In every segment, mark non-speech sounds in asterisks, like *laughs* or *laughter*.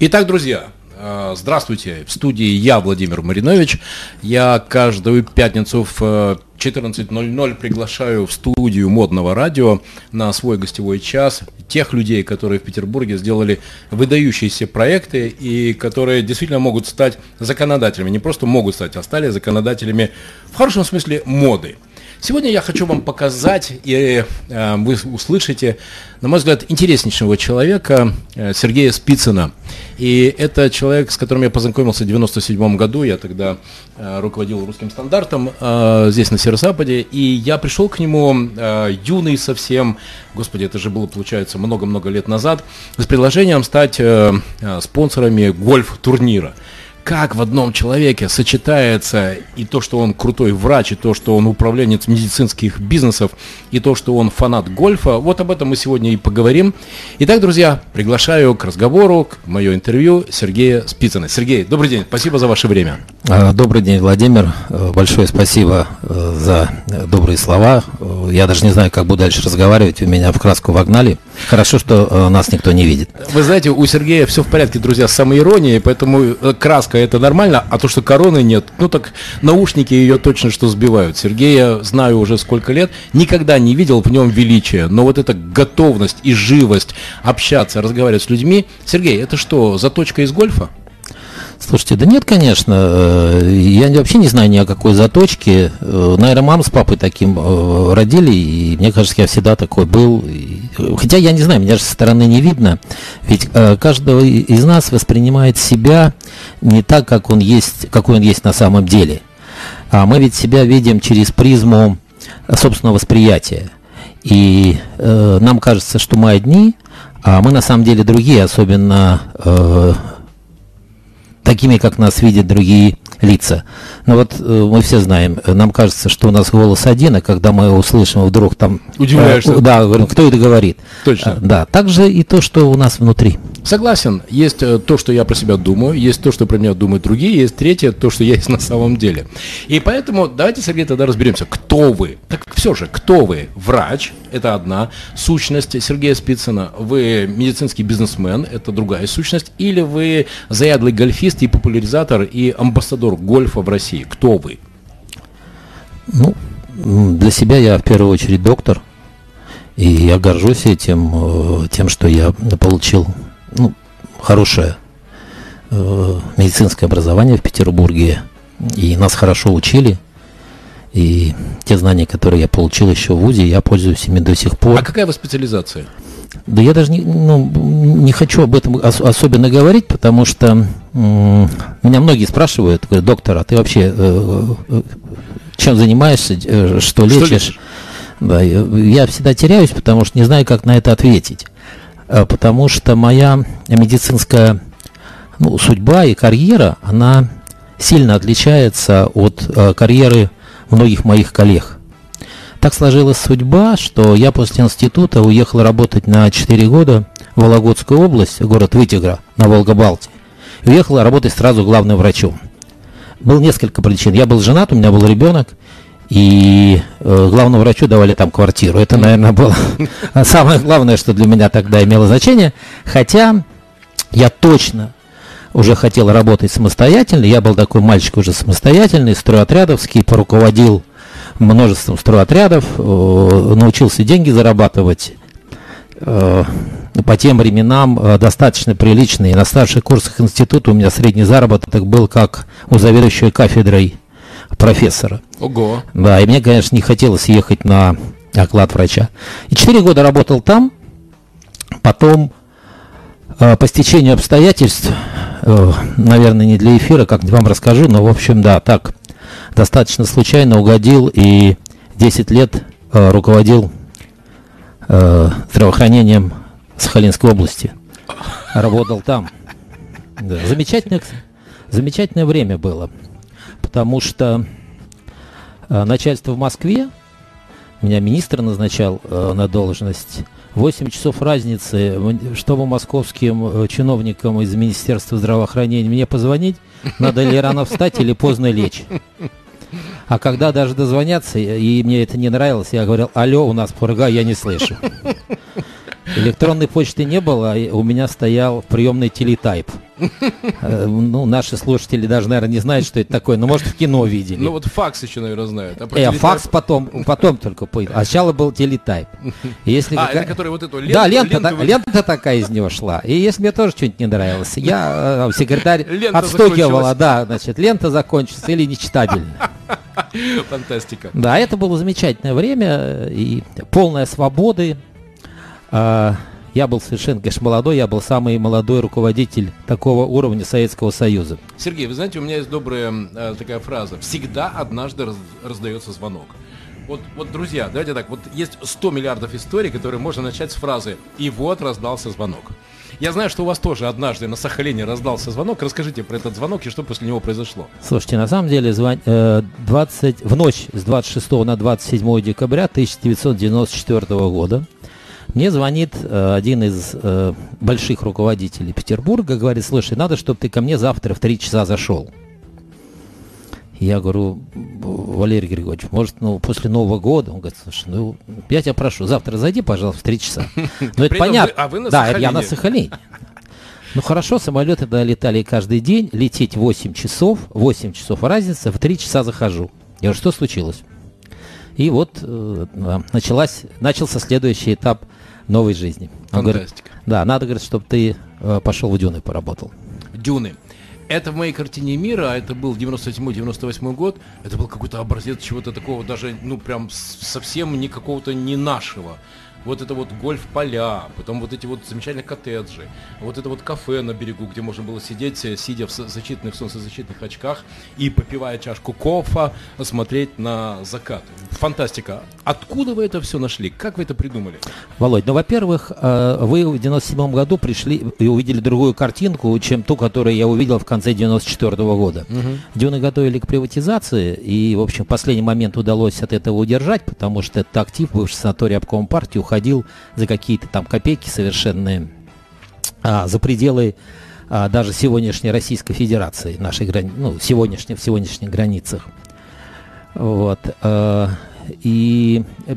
Итак, друзья, э, здравствуйте. В студии я, Владимир Маринович. Я каждую пятницу в 14.00 приглашаю в студию модного радио на свой гостевой час тех людей, которые в Петербурге сделали выдающиеся проекты и которые действительно могут стать законодателями. Не просто могут стать, а стали законодателями в хорошем смысле моды. Сегодня я хочу вам показать, и э, вы услышите, на мой взгляд, интереснейшего человека э, Сергея Спицына. И это человек, с которым я познакомился в 97 году. Я тогда э, руководил русским стандартом э, здесь, на Северо-Западе. И я пришел к нему э, юный совсем, господи, это же было, получается, много-много лет назад, с предложением стать э, спонсорами гольф-турнира как в одном человеке сочетается и то, что он крутой врач, и то, что он управленец медицинских бизнесов, и то, что он фанат гольфа. Вот об этом мы сегодня и поговорим. Итак, друзья, приглашаю к разговору, к мое интервью Сергея Спицына. Сергей, добрый день, спасибо за ваше время. А, добрый день, Владимир. Э, большое спасибо э, за добрые слова. Э, я даже не знаю, как буду дальше разговаривать. Вы меня в краску вогнали. Хорошо, что нас никто не видит. Вы знаете, у Сергея все в порядке, друзья, с самоиронией, поэтому краска это нормально, а то, что короны нет, ну так наушники ее точно что сбивают. Сергея знаю уже сколько лет, никогда не видел в нем величия, но вот эта готовность и живость общаться, разговаривать с людьми. Сергей, это что, заточка из гольфа? Слушайте, да нет, конечно. Э, я вообще не знаю ни о какой заточке. Э, Наверное, мама с папой таким э, родили, и мне кажется, я всегда такой был. Хотя я не знаю, меня же со стороны не видно. Ведь каждого из нас воспринимает себя не так, как он есть, какой он есть на самом деле. А мы ведь себя видим через призму собственного восприятия. И нам кажется, что мы одни, а мы на самом деле другие, особенно такими, как нас видят другие лица. Но вот э, мы все знаем, нам кажется, что у нас голос один, а когда мы его услышим, вдруг там... Удивляешься. Э, да, говорим, кто это говорит. Точно. Э, да, также и то, что у нас внутри. Согласен. Есть э, то, что я про себя думаю, есть то, что про меня думают другие, есть третье, то, что я есть на самом деле. И поэтому давайте, Сергей, тогда разберемся, кто вы. Так все же, кто вы? Врач, это одна сущность Сергея Спицына. Вы медицинский бизнесмен, это другая сущность. Или вы заядлый гольфист, и популяризатор, и амбассадор гольфа в России? Кто вы? Ну, для себя я в первую очередь доктор. И я горжусь этим, э, тем, что я получил ну, хорошее э, медицинское образование в Петербурге. И нас хорошо учили. И те знания, которые я получил еще в ВУЗе, я пользуюсь ими до сих пор. А какая вас специализация? Да я даже не, ну, не хочу об этом ос- особенно говорить, потому что меня многие спрашивают, говорят, доктор, а ты вообще э, э, чем занимаешься, э, что лечишь? Что лечишь? Да, я, я всегда теряюсь, потому что не знаю, как на это ответить. Э, потому что моя медицинская ну, судьба и карьера, она сильно отличается от э, карьеры многих моих коллег. Так сложилась судьба, что я после института уехал работать на 4 года в Вологодскую область, город Вытигра, на Волго-Балте. Уехал работать сразу главным врачом. Было несколько причин. Я был женат, у меня был ребенок, и э, главному врачу давали там квартиру. Это, наверное, было *laughs* самое главное, что для меня тогда имело значение. Хотя я точно уже хотел работать самостоятельно. Я был такой мальчик уже самостоятельный, стройотрядовский, поруководил множеством стройотрядов, э, научился деньги зарабатывать э, по тем временам э, достаточно приличные. На старших курсах института у меня средний заработок был как у заведующего кафедрой профессора. Ого. Да, и мне, конечно, не хотелось ехать на оклад врача. И четыре года работал там, потом по стечению обстоятельств, наверное, не для эфира, как вам расскажу, но, в общем, да, так достаточно случайно угодил и 10 лет э, руководил э, здравоохранением Сахалинской области. Работал там. Да. Замечательное, замечательное время было, потому что э, начальство в Москве, меня министр назначал э, на должность, 8 часов разницы, чтобы московским э, чиновникам из Министерства здравоохранения мне позвонить, надо ли рано встать или поздно лечь. А когда даже дозвонятся, и мне это не нравилось, я говорил, алло, у нас пурга, я не слышу. Электронной почты не было, у меня стоял приемный телетайп. Э, ну, наши слушатели даже, наверное, не знают, что это такое, но, может, в кино видели. Ну, вот факс еще, наверное, знают. А э, факс потом, потом только понял. А сначала был телетайп. Если а, какая... это который вот эту ленту... Да, лента, ленту... лента такая из него шла. И если мне тоже что-нибудь не нравилось, я, э, секретарь *laughs* лента отстукивала, да, значит, лента закончится или нечитабельно. *laughs* Фантастика. Да, это было замечательное время и полная свободы. А, я был совершенно, конечно, молодой, я был самый молодой руководитель такого уровня Советского Союза. Сергей, вы знаете, у меня есть добрая э, такая фраза. Всегда однажды раз, раздается звонок. Вот, вот, друзья, давайте так, вот есть 100 миллиардов историй, которые можно начать с фразы «И вот раздался звонок». Я знаю, что у вас тоже однажды на Сахалине раздался звонок. Расскажите про этот звонок и что после него произошло. Слушайте, на самом деле звон... 20... Э, в ночь с 26 на 27 декабря 1994 года мне звонит э, один из э, больших руководителей Петербурга, говорит, слушай, надо, чтобы ты ко мне завтра в 3 часа зашел. Я говорю, Валерий Григорьевич, может, ну, после Нового года? Он говорит, слушай, ну, я тебя прошу, завтра зайди, пожалуйста, в 3 часа. *laughs* Ну, это понятно. а вы на да, я на Сахалине. Ну хорошо, самолеты летали каждый день, лететь 8 часов, 8 часов разница, в 3 часа захожу. Я говорю, что случилось? И вот э, началась, начался следующий этап новой жизни. Он Фантастика. Говорит, да, надо, говорит, чтобы ты э, пошел в Дюны поработал. Дюны. Это в моей картине мира, а это был 97-98 год, это был какой-то образец чего-то такого, даже, ну, прям совсем не какого-то не нашего вот это вот гольф-поля, потом вот эти вот замечательные коттеджи, вот это вот кафе на берегу, где можно было сидеть, э, сидя в защитных солнцезащитных очках и попивая чашку кофа, смотреть на закат. Фантастика. Откуда вы это все нашли? Как вы это придумали? Володь, ну, во-первых, э, вы в 97 году пришли и увидели другую картинку, чем ту, которую я увидел в конце 94 года. Угу. Дюны готовили к приватизации, и, в общем, в последний момент удалось от этого удержать, потому что этот актив, бывший санаторий обком партии, уходил за какие-то там копейки совершенные а, за пределы а, даже сегодняшней Российской Федерации, нашей грани... ну, сегодняшней, в сегодняшних границах. Вот. А, и э,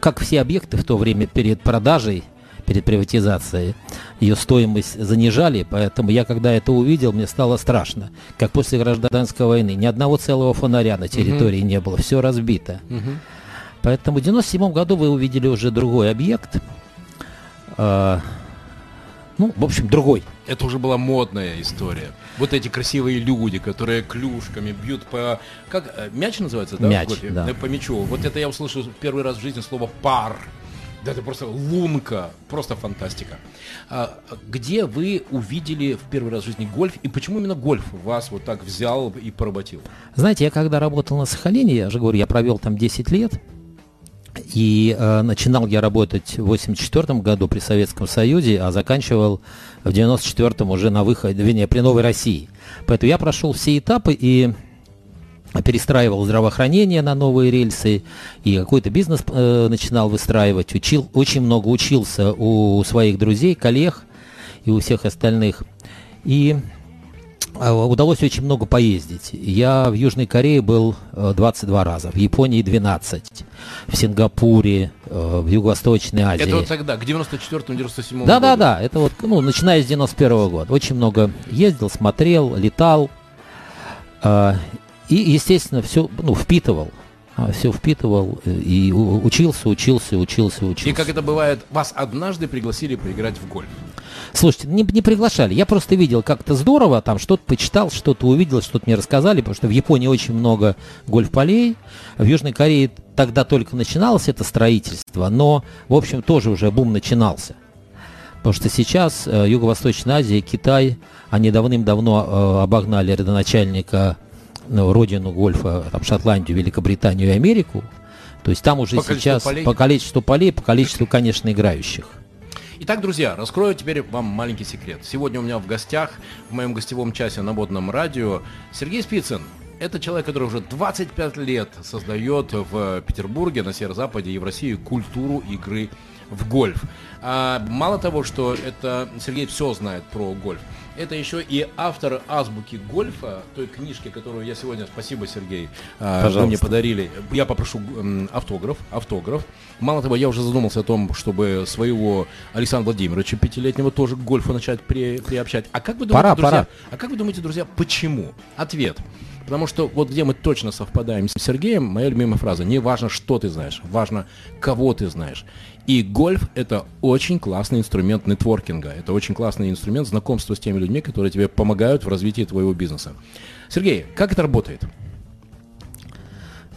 как все объекты в то время перед продажей, перед приватизацией, ее стоимость занижали, поэтому я, когда это увидел, мне стало страшно. Как после гражданской войны. Ни одного целого фонаря на территории угу. не было, все разбито. Угу. Поэтому в 97 году вы увидели уже другой объект. А, ну, в общем, другой. Это уже была модная история. Вот эти красивые люди, которые клюшками бьют по... Как э, мяч называется, да? Мяч, да. По мячу. Вот это я услышал первый раз в жизни слово «пар». Да это просто лунка, просто фантастика. А, где вы увидели в первый раз в жизни гольф, и почему именно гольф вас вот так взял и поработил? Знаете, я когда работал на Сахалине, я же говорю, я провел там 10 лет, и э, начинал я работать в 84 году при Советском Союзе, а заканчивал в 94-м уже на выходе, вернее, при Новой России. Поэтому я прошел все этапы и перестраивал здравоохранение на новые рельсы и какой-то бизнес э, начинал выстраивать, учил, очень много учился у своих друзей, коллег и у всех остальных. И удалось очень много поездить. Я в Южной Корее был 22 э, раза, в Японии 12, в Сингапуре, э, в Юго-Восточной Азии. Это вот тогда, к 94-97 Да, году? да, да, это вот, ну, начиная с 91 -го года. Очень много ездил, смотрел, летал. Э, и, естественно, все, ну, впитывал. А, все впитывал и учился, учился, учился, учился. И как это бывает, вас однажды пригласили поиграть в гольф? Слушайте, не, не приглашали. Я просто видел как-то здорово, там что-то почитал, что-то увидел, что-то мне рассказали, потому что в Японии очень много гольф-полей. В Южной Корее тогда только начиналось это строительство, но, в общем, тоже уже бум начинался. Потому что сейчас э, Юго-Восточная Азия, Китай, они давным-давно э, обогнали родоначальника ну, родину гольфа, там, Шотландию, Великобританию и Америку. То есть там уже по сейчас полей. по количеству полей, по количеству, конечно, играющих. Итак, друзья, раскрою теперь вам маленький секрет. Сегодня у меня в гостях, в моем гостевом часе на водном радио, Сергей Спицын. Это человек, который уже 25 лет создает в Петербурге, на северо-западе и в России культуру игры в гольф. А, мало того, что это Сергей все знает про гольф, это еще и автор азбуки гольфа, той книжки, которую я сегодня, спасибо, Сергей, а, вы мне подарили. Я попрошу автограф, автограф. Мало того, я уже задумался о том, чтобы своего Александра Владимировича, пятилетнего, тоже к гольфу начать при, приобщать. А как вы думаете, пора, друзья, пора. а как вы думаете, друзья, почему? Ответ. Потому что вот где мы точно совпадаем с Сергеем, моя любимая фраза, не важно, что ты знаешь, важно, кого ты знаешь. И гольф – это очень классный инструмент нетворкинга. Это очень классный инструмент знакомства с теми людьми, которые тебе помогают в развитии твоего бизнеса. Сергей, как это работает?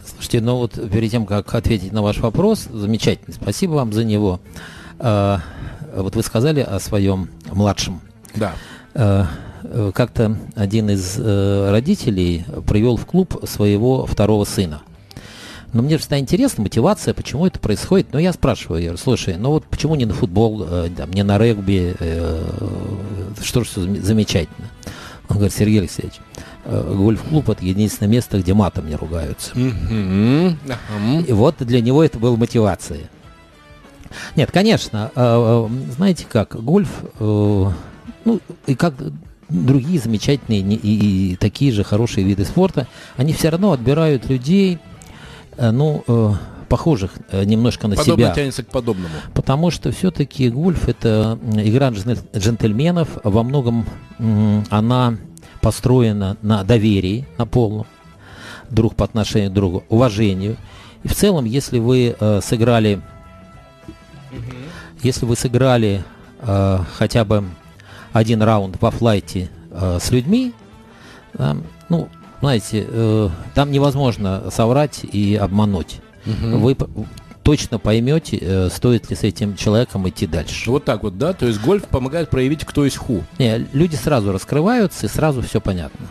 Слушайте, ну вот перед тем, как ответить на ваш вопрос, замечательно, спасибо вам за него. А, вот вы сказали о своем младшем. Да. А, как-то один из э, родителей привел в клуб своего второго сына. Но мне всегда интересна мотивация, почему это происходит. Но я спрашиваю, я говорю, слушай, ну вот почему не на футбол, э, там, не на регби, э, что же замечательно. Он говорит, Сергей Алексеевич, э, гольф-клуб это единственное место, где матом не ругаются. И вот для него это было мотивацией. Нет, конечно, э, э, знаете как, гольф, ну и как другие замечательные и, и такие же хорошие виды спорта, они все равно отбирают людей, ну, э, похожих э, немножко на Подобно себя. тянется к подобному. Потому что все-таки гольф это игра джентльменов. Во многом она построена на доверии, на полном, друг по отношению к другу, уважению. И в целом, если вы э, сыграли, угу. если вы сыграли э, хотя бы один раунд во флайте э, с людьми, э, ну, знаете, э, там невозможно соврать и обмануть. Угу. Вы точно поймете, э, стоит ли с этим человеком идти дальше. Вот так вот, да? То есть гольф помогает проявить, кто есть ху. Не, люди сразу раскрываются, и сразу все понятно.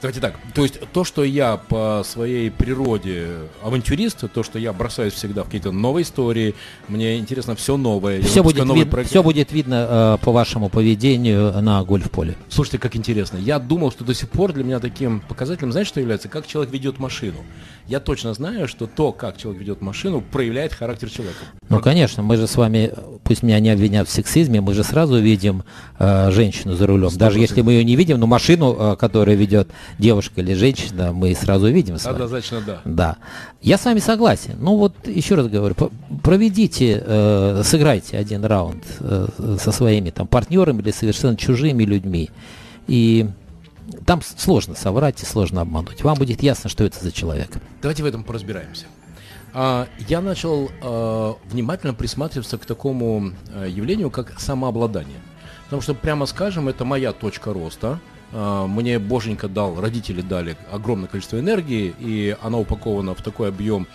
Давайте так, то есть то, что я по своей природе авантюрист, то, что я бросаюсь всегда в какие-то новые истории, мне интересно все новое. Все, будет, вид, проект... все будет видно э, по вашему поведению на гольф-поле. Слушайте, как интересно. Я думал, что до сих пор для меня таким показателем, знаете, что является? Как человек ведет машину. Я точно знаю, что то, как человек ведет машину, проявляет характер человека. Ну, конечно, мы же с вами, пусть меня не обвинят в сексизме, мы же сразу видим э, женщину за рулем. 100%. Даже если мы ее не видим, но машину, э, которая ведет девушка или женщина, мы сразу видим с вами. Однозначно, да. Да. Я с вами согласен. Ну вот, еще раз говорю, проведите, э, сыграйте один раунд э, со своими там партнерами или совершенно чужими людьми. И там сложно соврать и сложно обмануть. Вам будет ясно, что это за человек. Давайте в этом поразбираемся. А, я начал а, внимательно присматриваться к такому а, явлению, как самообладание. Потому что, прямо скажем, это моя точка роста. А, мне боженька дал, родители дали огромное количество энергии, и она упакована в такой объем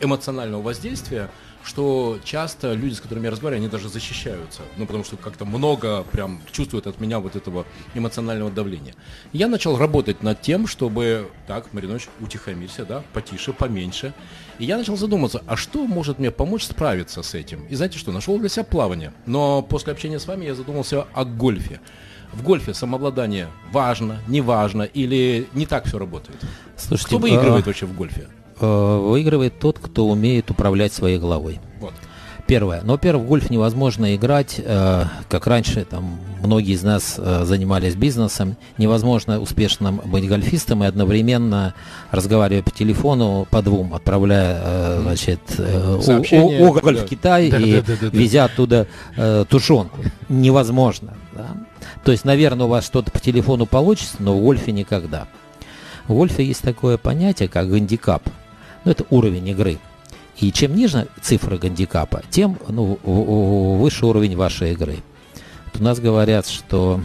эмоционального воздействия, что часто люди, с которыми я разговариваю, они даже защищаются, ну, потому что как-то много прям чувствуют от меня вот этого эмоционального давления. Я начал работать над тем, чтобы, так, Маринович, утихомирься, да, потише, поменьше. И я начал задуматься, а что может мне помочь справиться с этим? И знаете что, нашел для себя плавание. Но после общения с вами я задумался о гольфе в гольфе самообладание важно, не важно или не так все работает? Слушайте, Кто выигрывает а... вообще в гольфе? Э, выигрывает тот, кто умеет управлять своей головой. Вот. Первое. Но, во-первых, в гольф невозможно играть, э, как раньше, там, многие из нас э, занимались бизнесом. Невозможно успешно быть гольфистом и одновременно разговаривая по телефону по двум, отправляя, э, значит, э, уголь да. в Китай да, и да, да, да, да. везя оттуда э, тушенку. Невозможно. Да? То есть, наверное, у вас что-то по телефону получится, но в гольфе никогда. В гольфе есть такое понятие, как гандикап – ну, это уровень игры. И чем ниже цифра гандикапа, тем ну, выше уровень вашей игры. Вот у нас говорят, что...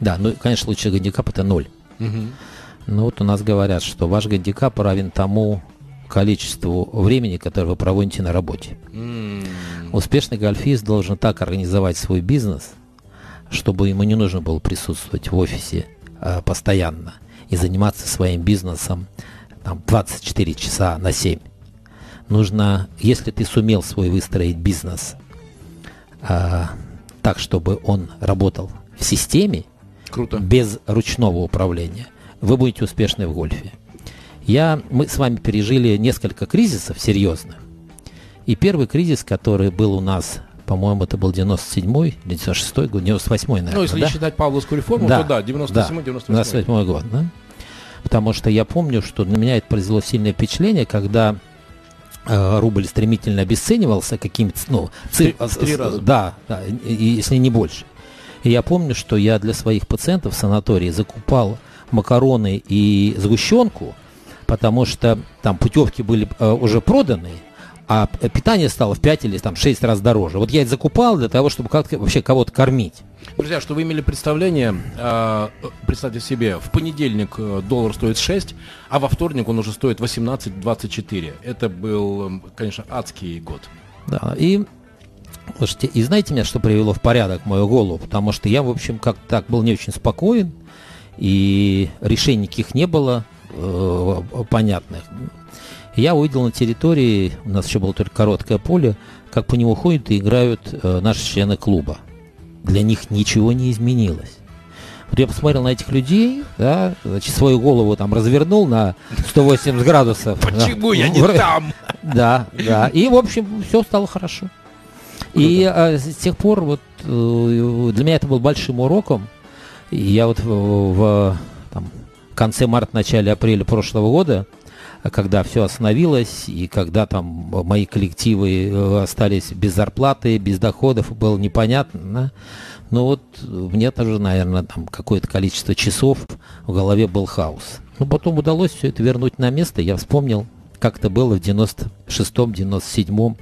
Да, ну, конечно, лучший гандикап это ноль. Угу. Но вот у нас говорят, что ваш гандикап равен тому количеству времени, которое вы проводите на работе. Mm. Успешный гольфист должен так организовать свой бизнес, чтобы ему не нужно было присутствовать в офисе э, постоянно и заниматься своим бизнесом там, 24 часа на 7. Нужно, если ты сумел свой выстроить бизнес а, так, чтобы он работал в системе, Круто. без ручного управления, вы будете успешны в гольфе. Я, мы с вами пережили несколько кризисов серьезных. И первый кризис, который был у нас по-моему, это был 97-й, 96-й год, 98-й, наверное. Ну, если да? считать Павловскую реформу, да, то да, 97-й, 98-й. 98 год, да. Потому что я помню, что на меня это произвело сильное впечатление, когда рубль стремительно обесценивался какими-то, ну, циф... три, три раза. Да, да, если не больше. И я помню, что я для своих пациентов в санатории закупал макароны и сгущенку, потому что там путевки были э, уже проданы, а питание стало в 5 или там 6 раз дороже. Вот я это закупал для того, чтобы как-то вообще кого-то кормить. Друзья, что вы имели представление, э, представьте себе, в понедельник э, доллар стоит 6, а во вторник он уже стоит 18-24. Это был, конечно, адский год. Да, и Слушайте, и знаете меня, что привело в порядок мою голову? Потому что я, в общем, как так был не очень спокоен, и решений никаких не было э, понятных. Я увидел на территории, у нас еще было только короткое поле, как по нему ходят и играют э, наши члены клуба. Для них ничего не изменилось. Вот я посмотрел на этих людей, да, значит, свою голову там развернул на 180 градусов. Почему я не там? *laughs* Да, да. И, в общем, все стало хорошо. И а, с тех пор вот э, для меня это был большим уроком. И я вот в, в там, конце марта, начале апреля прошлого года когда все остановилось, и когда там мои коллективы э, остались без зарплаты, без доходов, было непонятно. Ну вот мне тоже, наверное, там какое-то количество часов в голове был хаос. Но потом удалось все это вернуть на место. Я вспомнил, как это было в 96-м, 97-м,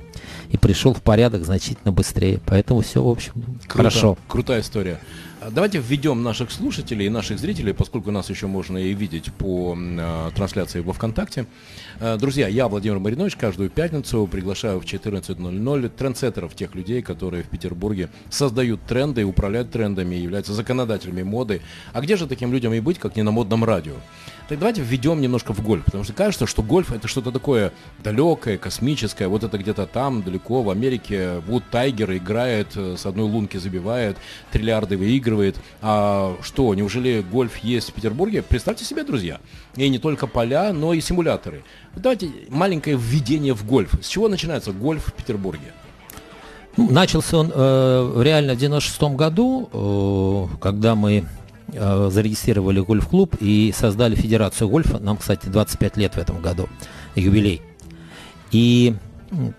и пришел в порядок значительно быстрее. Поэтому все, в общем, Круто, хорошо. Крутая история. Давайте введем наших слушателей и наших зрителей, поскольку нас еще можно и видеть по э, трансляции во ВКонтакте. Э, друзья, я, Владимир Маринович, каждую пятницу приглашаю в 14.00 трендсеттеров, тех людей, которые в Петербурге создают тренды, управляют трендами, являются законодателями моды. А где же таким людям и быть, как не на модном радио? Так давайте введем немножко в гольф, потому что кажется, что гольф это что-то такое далекое, космическое, вот это где-то там, далеко, в Америке, Вуд Тайгер играет, э, с одной лунки забивает, триллиарды выигрывает. А что, неужели гольф есть в Петербурге? Представьте себе, друзья, и не только поля, но и симуляторы. Давайте маленькое введение в гольф. С чего начинается гольф в Петербурге? Ну, начался он э, реально в 96 году, э, когда мы Э, зарегистрировали гольф-клуб и создали Федерацию гольфа. Нам, кстати, 25 лет в этом году, юбилей. И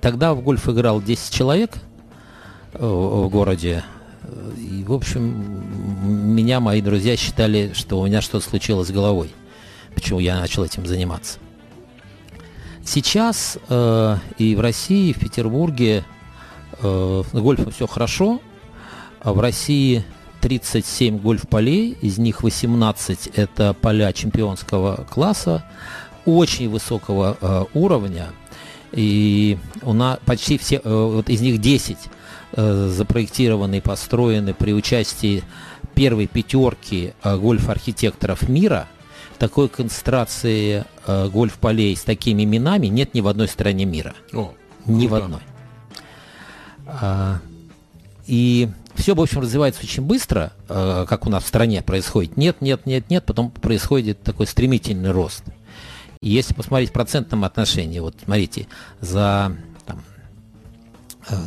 тогда в гольф играл 10 человек э, в городе. И, в общем, меня мои друзья считали, что у меня что-то случилось с головой. Почему я начал этим заниматься. Сейчас э, и в России, и в Петербурге э, гольфом все хорошо. А в России 37 гольф-полей, из них 18 это поля чемпионского класса, очень высокого э, уровня. И у нас почти все, э, вот из них 10 э, запроектированы и построены при участии первой пятерки э, гольф-архитекторов мира. Такой концентрации э, гольф-полей с такими именами нет ни в одной стране мира. О, ни круто. в одной. А, и все, в общем, развивается очень быстро, э, как у нас в стране происходит. Нет, нет, нет, нет, потом происходит такой стремительный рост. И если посмотреть в процентном отношении, вот смотрите, за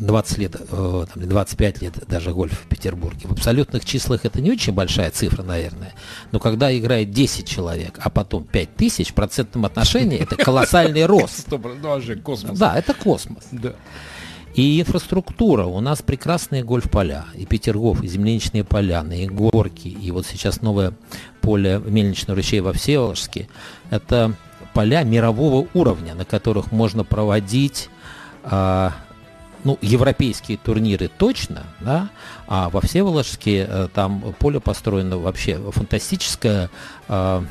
20 э, лет, э, там, 25 лет даже гольф в Петербурге. В абсолютных числах это не очень большая цифра, наверное. Но когда играет 10 человек, а потом 5 тысяч, в процентном отношении это колоссальный рост. *laughs* Да, это космос. И инфраструктура. У нас прекрасные гольф-поля, и Петергоф, и земляничные поляны, и горки, и вот сейчас новое поле мельничного ручей во Всеволожске. Это поля мирового уровня, на которых можно проводить а, ну, европейские турниры точно, да, а во Всеволожске э, там поле построено вообще фантастическое а,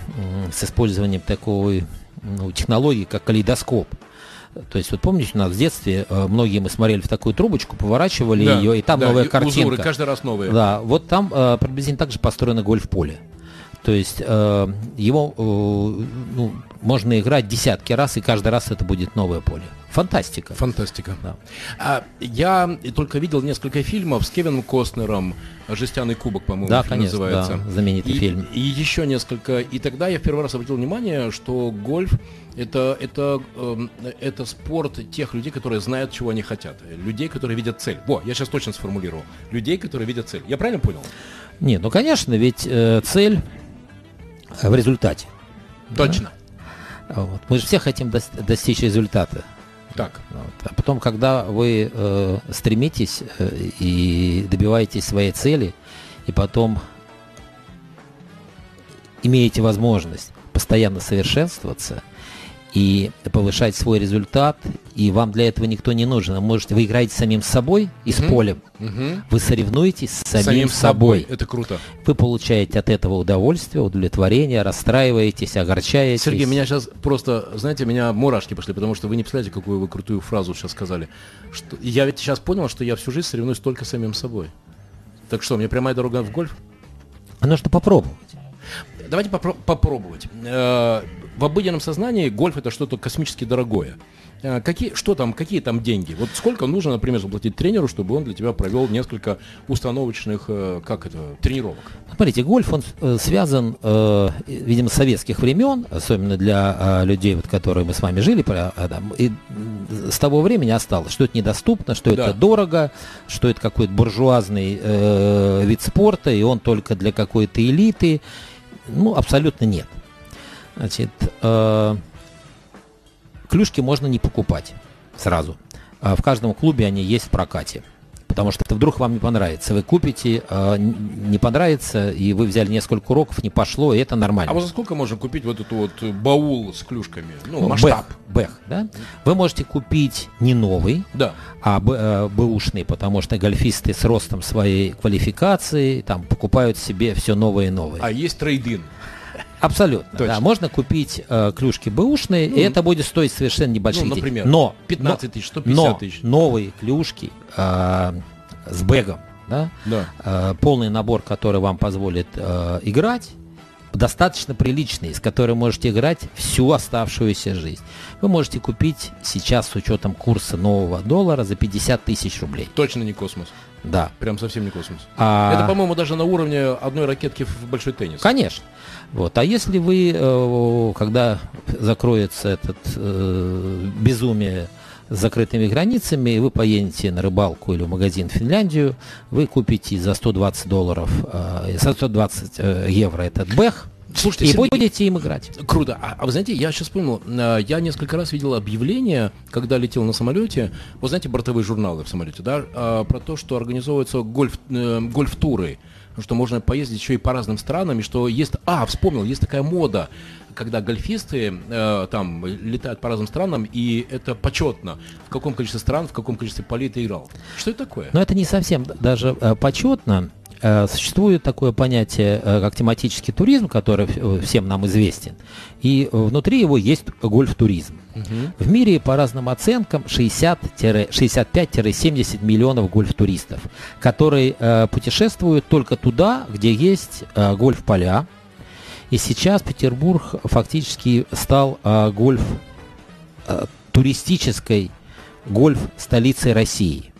с использованием такой ну, технологии, как калейдоскоп. То есть, вот помните, у нас в детстве э, многие мы смотрели в такую трубочку, поворачивали да, ее, и там да, новая картинка. Узоры, каждый раз новые. Да, вот там э, приблизительно так же построено гольф-поле. То есть э, его э, ну, можно играть десятки раз, и каждый раз это будет новое поле. Фантастика. Фантастика. Да. А, я только видел несколько фильмов с Кевином Костнером, «Жестяный кубок», по-моему, да, конечно, называется. Да, знаменитый и, фильм. И еще несколько. И тогда я в первый раз обратил внимание, что гольф это, это, э, это спорт тех людей, которые знают, чего они хотят. Людей, которые видят цель. Во, я сейчас точно сформулировал. Людей, которые видят цель. Я правильно понял? Нет, ну конечно, ведь э, цель в результате. Точно. Да? Вот. Мы же все хотим достичь результата. Так. Вот. А потом, когда вы э, стремитесь э, и добиваетесь своей цели, и потом имеете возможность постоянно совершенствоваться – и повышать свой результат, и вам для этого никто не нужен. Можете, вы играете самим собой и с полем. Угу. Вы соревнуетесь с самим, самим собой. собой. Это круто. Вы получаете от этого удовольствие, удовлетворение, расстраиваетесь, огорчаетесь. Сергей, меня сейчас просто, знаете, меня мурашки пошли, потому что вы не представляете, какую вы крутую фразу сейчас сказали. Что, я ведь сейчас понял, что я всю жизнь соревнуюсь только с самим собой. Так что, мне прямая дорога в гольф? А нужно попробовать. Давайте попро- попробовать. Э, в обыденном сознании гольф это что-то космически дорогое. А, какие, что там, какие там деньги? Вот сколько нужно, например, заплатить тренеру, чтобы он для тебя провел несколько установочных, э, как это, тренировок? Смотрите, гольф, он э, связан, э, видимо, с советских времен, особенно для людей, вот, которые мы с вами жили, и с того времени осталось, что это недоступно, что да. это дорого, что это какой-то буржуазный э, вид спорта, и он только для какой-то элиты. Ну, абсолютно нет. Значит, э, клюшки можно не покупать сразу. А в каждом клубе они есть в прокате. Потому что это вдруг вам не понравится. Вы купите, э, не понравится, и вы взяли несколько уроков, не пошло, и это нормально. А вот за сколько можно купить вот эту вот баул с клюшками? Ну, масштаб. Бэх, бэх, да? Вы можете купить не новый, да. а э, бэушный, потому что гольфисты с ростом своей квалификации там покупают себе все новое и новое. А есть трейдин. Абсолютно. Точно. Да, можно купить э, клюшки бэушные, ну, и это будет стоить совершенно небольших ну, например, денег. Но 15 тысяч, 150 тысяч. новые клюшки э, с бэгом, да, да. Э, полный набор, который вам позволит э, играть, достаточно приличный, с которым можете играть всю оставшуюся жизнь. Вы можете купить сейчас с учетом курса нового доллара за 50 тысяч рублей. Точно не космос. Да. Прям совсем не космос. А... Это, по-моему, даже на уровне одной ракетки в большой теннис. Конечно. Вот. А если вы, э, когда закроется этот э, безумие с закрытыми границами, и вы поедете на рыбалку или в магазин в Финляндию, вы купите за 120 долларов, э, за 120 э, евро этот бэх, Слушайте, и Сергей, будете им играть. Круто. А, а вы знаете, я сейчас вспомнил, э, я несколько раз видел объявление, когда летел на самолете, вы знаете, бортовые журналы в самолете, да, а, про то, что организовываются гольф, э, гольф-туры что можно поездить еще и по разным странам, и что есть... А, вспомнил, есть такая мода, когда гольфисты э, там летают по разным странам, и это почетно, в каком количестве стран, в каком количестве полей ты играл. Что это такое? Но это не совсем даже э, почетно. Э, существует такое понятие, э, как тематический туризм, который э, всем нам известен, и внутри его есть гольф-туризм. Угу. В мире по разным оценкам 60-65-70 миллионов гольф-туристов, которые путешествуют только туда, где есть гольф-поля. И сейчас Петербург фактически стал гольф туристической гольф-столицей России.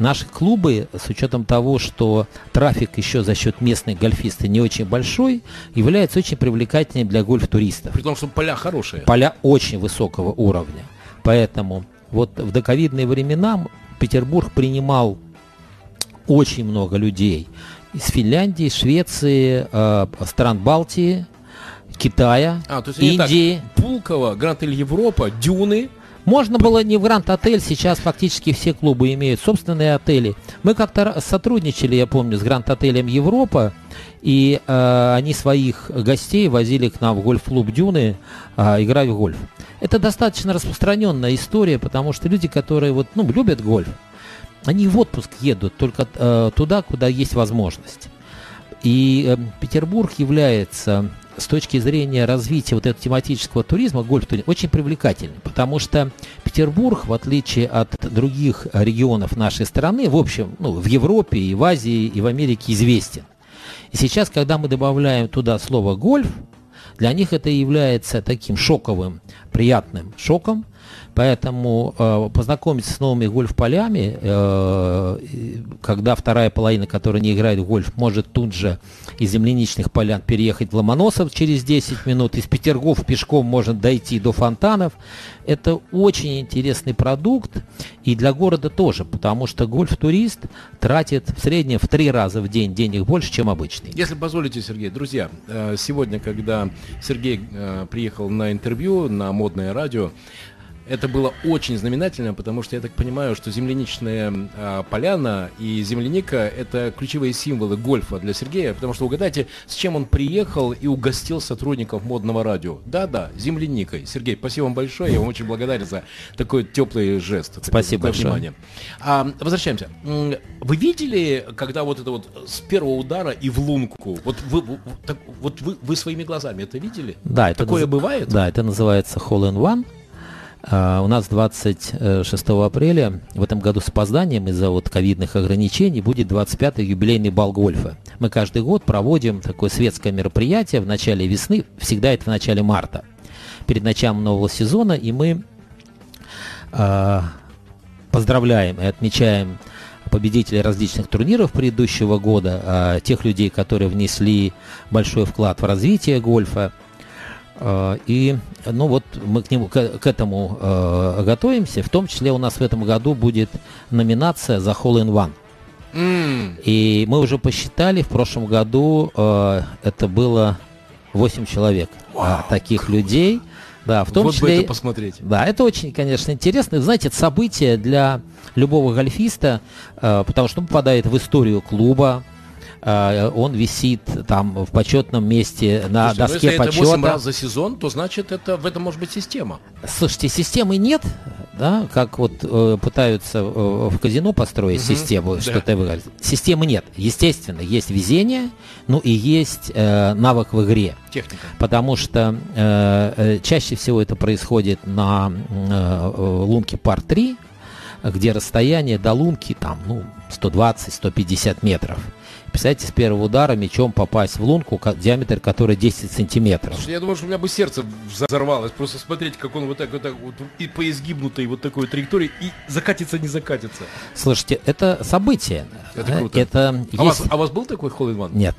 Наши клубы, с учетом того, что трафик еще за счет местных гольфистов не очень большой, являются очень привлекательными для гольф-туристов. При том, что поля хорошие. Поля очень высокого уровня. Поэтому вот в доковидные времена Петербург принимал очень много людей из Финляндии, Швеции, э, стран Балтии, Китая, а, то есть Индии. Так, Пулково, Гранд-Эль Европа, Дюны, можно было не в Гранд-отель, сейчас фактически все клубы имеют собственные отели. Мы как-то сотрудничали, я помню, с Гранд-отелем Европа, и э, они своих гостей возили к нам в гольф-клуб Дюны э, играть в гольф. Это достаточно распространенная история, потому что люди, которые вот, ну, любят гольф, они в отпуск едут только э, туда, куда есть возможность. И э, Петербург является с точки зрения развития вот этого тематического туризма, гольф-туризм, очень привлекательный, потому что Петербург, в отличие от других регионов нашей страны, в общем, ну, в Европе и в Азии и в Америке известен. И сейчас, когда мы добавляем туда слово «гольф», для них это является таким шоковым, приятным шоком, Поэтому э, познакомиться с новыми гольф-полями, э, когда вторая половина, которая не играет в гольф, может тут же из земляничных полян переехать в Ломоносов через 10 минут, из Петергоф пешком можно дойти до фонтанов. Это очень интересный продукт и для города тоже, потому что гольф-турист тратит в среднем в три раза в день денег больше, чем обычный. Если позволите, Сергей, друзья, э, сегодня, когда Сергей э, приехал на интервью на модное радио, это было очень знаменательно, потому что я так понимаю, что земляничная э, поляна и земляника – это ключевые символы гольфа для Сергея, потому что угадайте, с чем он приехал и угостил сотрудников модного радио. Да-да, земляникой. Сергей, спасибо вам большое, я вам очень благодарен за такой теплый жест. Спасибо большое. Внимание. А, возвращаемся. Вы видели, когда вот это вот с первого удара и в лунку, вот вы, так, вот вы, вы своими глазами это видели? Да, это такое наз... бывает? Да, это называется hole in one. Uh, у нас 26 апреля в этом году с опозданием из-за вот ковидных ограничений будет 25-й юбилейный бал гольфа. Мы каждый год проводим такое светское мероприятие в начале весны, всегда это в начале марта, перед началом нового сезона, и мы uh, поздравляем и отмечаем победителей различных турниров предыдущего года, uh, тех людей, которые внесли большой вклад в развитие гольфа, Э, и, ну вот, мы к, нему, к, к этому э, готовимся. В том числе у нас в этом году будет номинация за Hole in One. Mm. И мы уже посчитали, в прошлом году э, это было 8 человек wow, таких круто. людей. Да, в том вот числе. Бы это посмотреть. Да, это очень, конечно, интересно. Знаете, это событие для любого гольфиста, э, потому что он попадает в историю клуба, Э, он висит там в почетном месте на Слушайте, доске ну, если почета. Это 8 раз за сезон, то значит это в этом может быть система. Слушайте, системы нет, да, как вот э, пытаются э, в казино построить угу, систему, да. что-то выиграть. Системы нет. Естественно, есть везение, ну и есть э, навык в игре. Техника. Потому что э, э чаще всего это происходит на э, лунке пар 3, где расстояние до лунки там, ну, 120-150 метров. Представляете, с первого удара мечом попасть в лунку, диаметр которой 10 сантиметров. Слушай, я думаю, что у меня бы сердце взорвалось. Просто смотреть, как он вот так вот, так вот и по изгибнутой вот такой траектории и закатится, не закатится. Слушайте, это событие. Это круто. Это а, есть... вас, а у вас был такой холл Нет.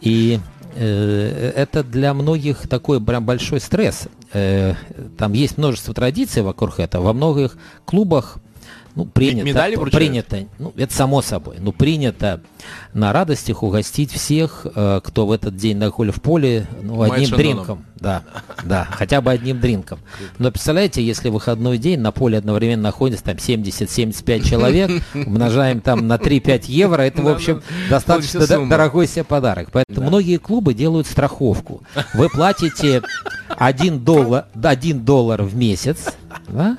И э, это для многих такой прям большой стресс. Э, там есть множество традиций вокруг этого. Во многих клубах ну, принято, Медали принято, ну, это само собой, но принято на радостях угостить всех, э, кто в этот день на в поле, ну, одним дринком. Да, да, хотя бы одним дринком. Но представляете, если выходной день на поле одновременно находится там 70-75 *laughs* человек, умножаем там на 3-5 евро, это, в общем, достаточно дорогой себе подарок. Поэтому многие клубы делают страховку. Вы платите *laughs* 1 доллар, 1 доллар в месяц, да?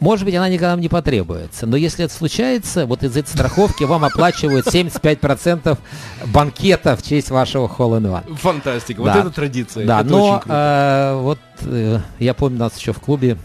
Может быть, она никогда не потребуется. Но если это случается, вот из этой страховки вам оплачивают 75% банкета в честь вашего in One. Фантастика. Да. Вот это традиция. Да, это но э, вот э, я помню нас еще в клубе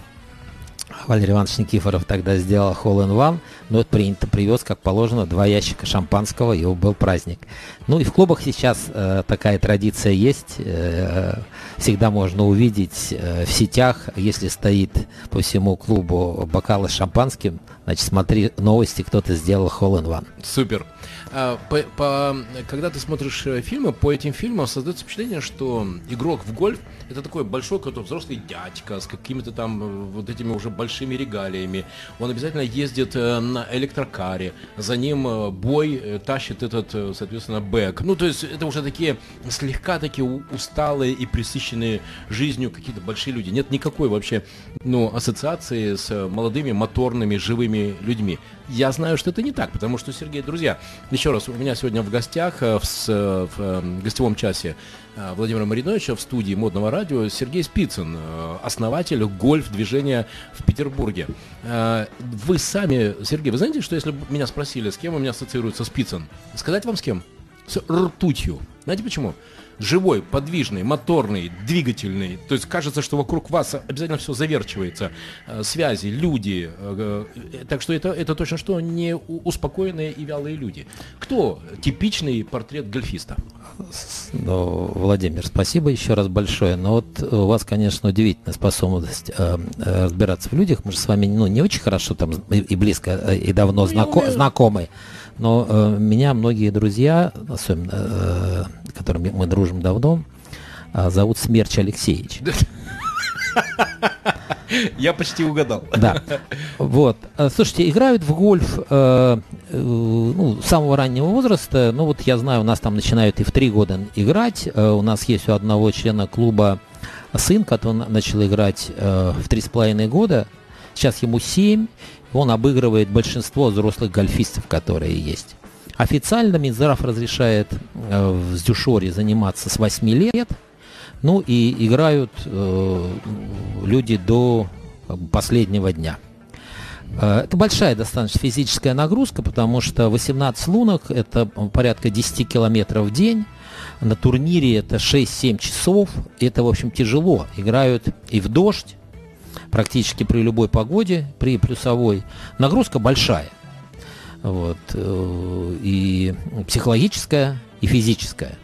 Валерий Иванович Никифоров тогда сделал Hall in One, но это принято, привез, как положено, два ящика шампанского, и был праздник. Ну и в клубах сейчас э, такая традиция есть, э, всегда можно увидеть э, в сетях, если стоит по всему клубу бокалы с шампанским, значит смотри новости, кто-то сделал Hall in One. Супер. А, по, по, когда ты смотришь э, фильмы, по этим фильмам создается впечатление, что игрок в гольф это такой большой какой-то взрослый дядька с какими-то там э, вот этими уже большими регалиями. Он обязательно ездит э, на электрокаре, за ним бой тащит этот, соответственно, бэк. Ну, то есть это уже такие слегка такие усталые и присыщенные жизнью какие-то большие люди. Нет никакой вообще, ну, ассоциации с молодыми, моторными, живыми людьми. Я знаю, что это не так, потому что, Сергей, друзья, еще раз, у меня сегодня в гостях, э, в, в, в гостевом часе э, Владимира Мариновича в студии модного радио Сергей Спицын, э, основатель гольф-движения в Петербурге. Вы сами, Сергей, вы знаете, что если бы меня спросили, с кем у меня ассоциируется Спицын, сказать вам с кем? С ртутью. Знаете почему? Живой, подвижный, моторный, двигательный. То есть кажется, что вокруг вас обязательно все заверчивается. Э, связи, люди. Э, э, так что это, это точно что не успокоенные и вялые люди. Кто типичный портрет гольфиста? Ну, Владимир, спасибо еще раз большое. Но вот у вас, конечно, удивительная способность э, разбираться в людях. Мы же с вами ну, не очень хорошо там и близко, и давно ну, знако- знакомы. Но э, меня многие друзья, особенно, которыми мы дружим давно, э, зовут Смерч Алексеевич. *laughs* Я почти угадал. Да. Вот. Э, слушайте, играют в гольф э, э, ну, с самого раннего возраста. Ну, вот я знаю, у нас там начинают и в три года играть. Э, у нас есть у одного члена клуба сын, который начал играть э, в три с половиной года. Сейчас ему семь он обыгрывает большинство взрослых гольфистов, которые есть. Официально Минздрав разрешает э, в Зюшоре заниматься с 8 лет, ну и играют э, люди до последнего дня. Э, это большая достаточно физическая нагрузка, потому что 18 лунок – это порядка 10 километров в день. На турнире это 6-7 часов. Это, в общем, тяжело. Играют и в дождь, практически при любой погоде, при плюсовой, нагрузка большая. Вот, э, и психологическая, и физическая.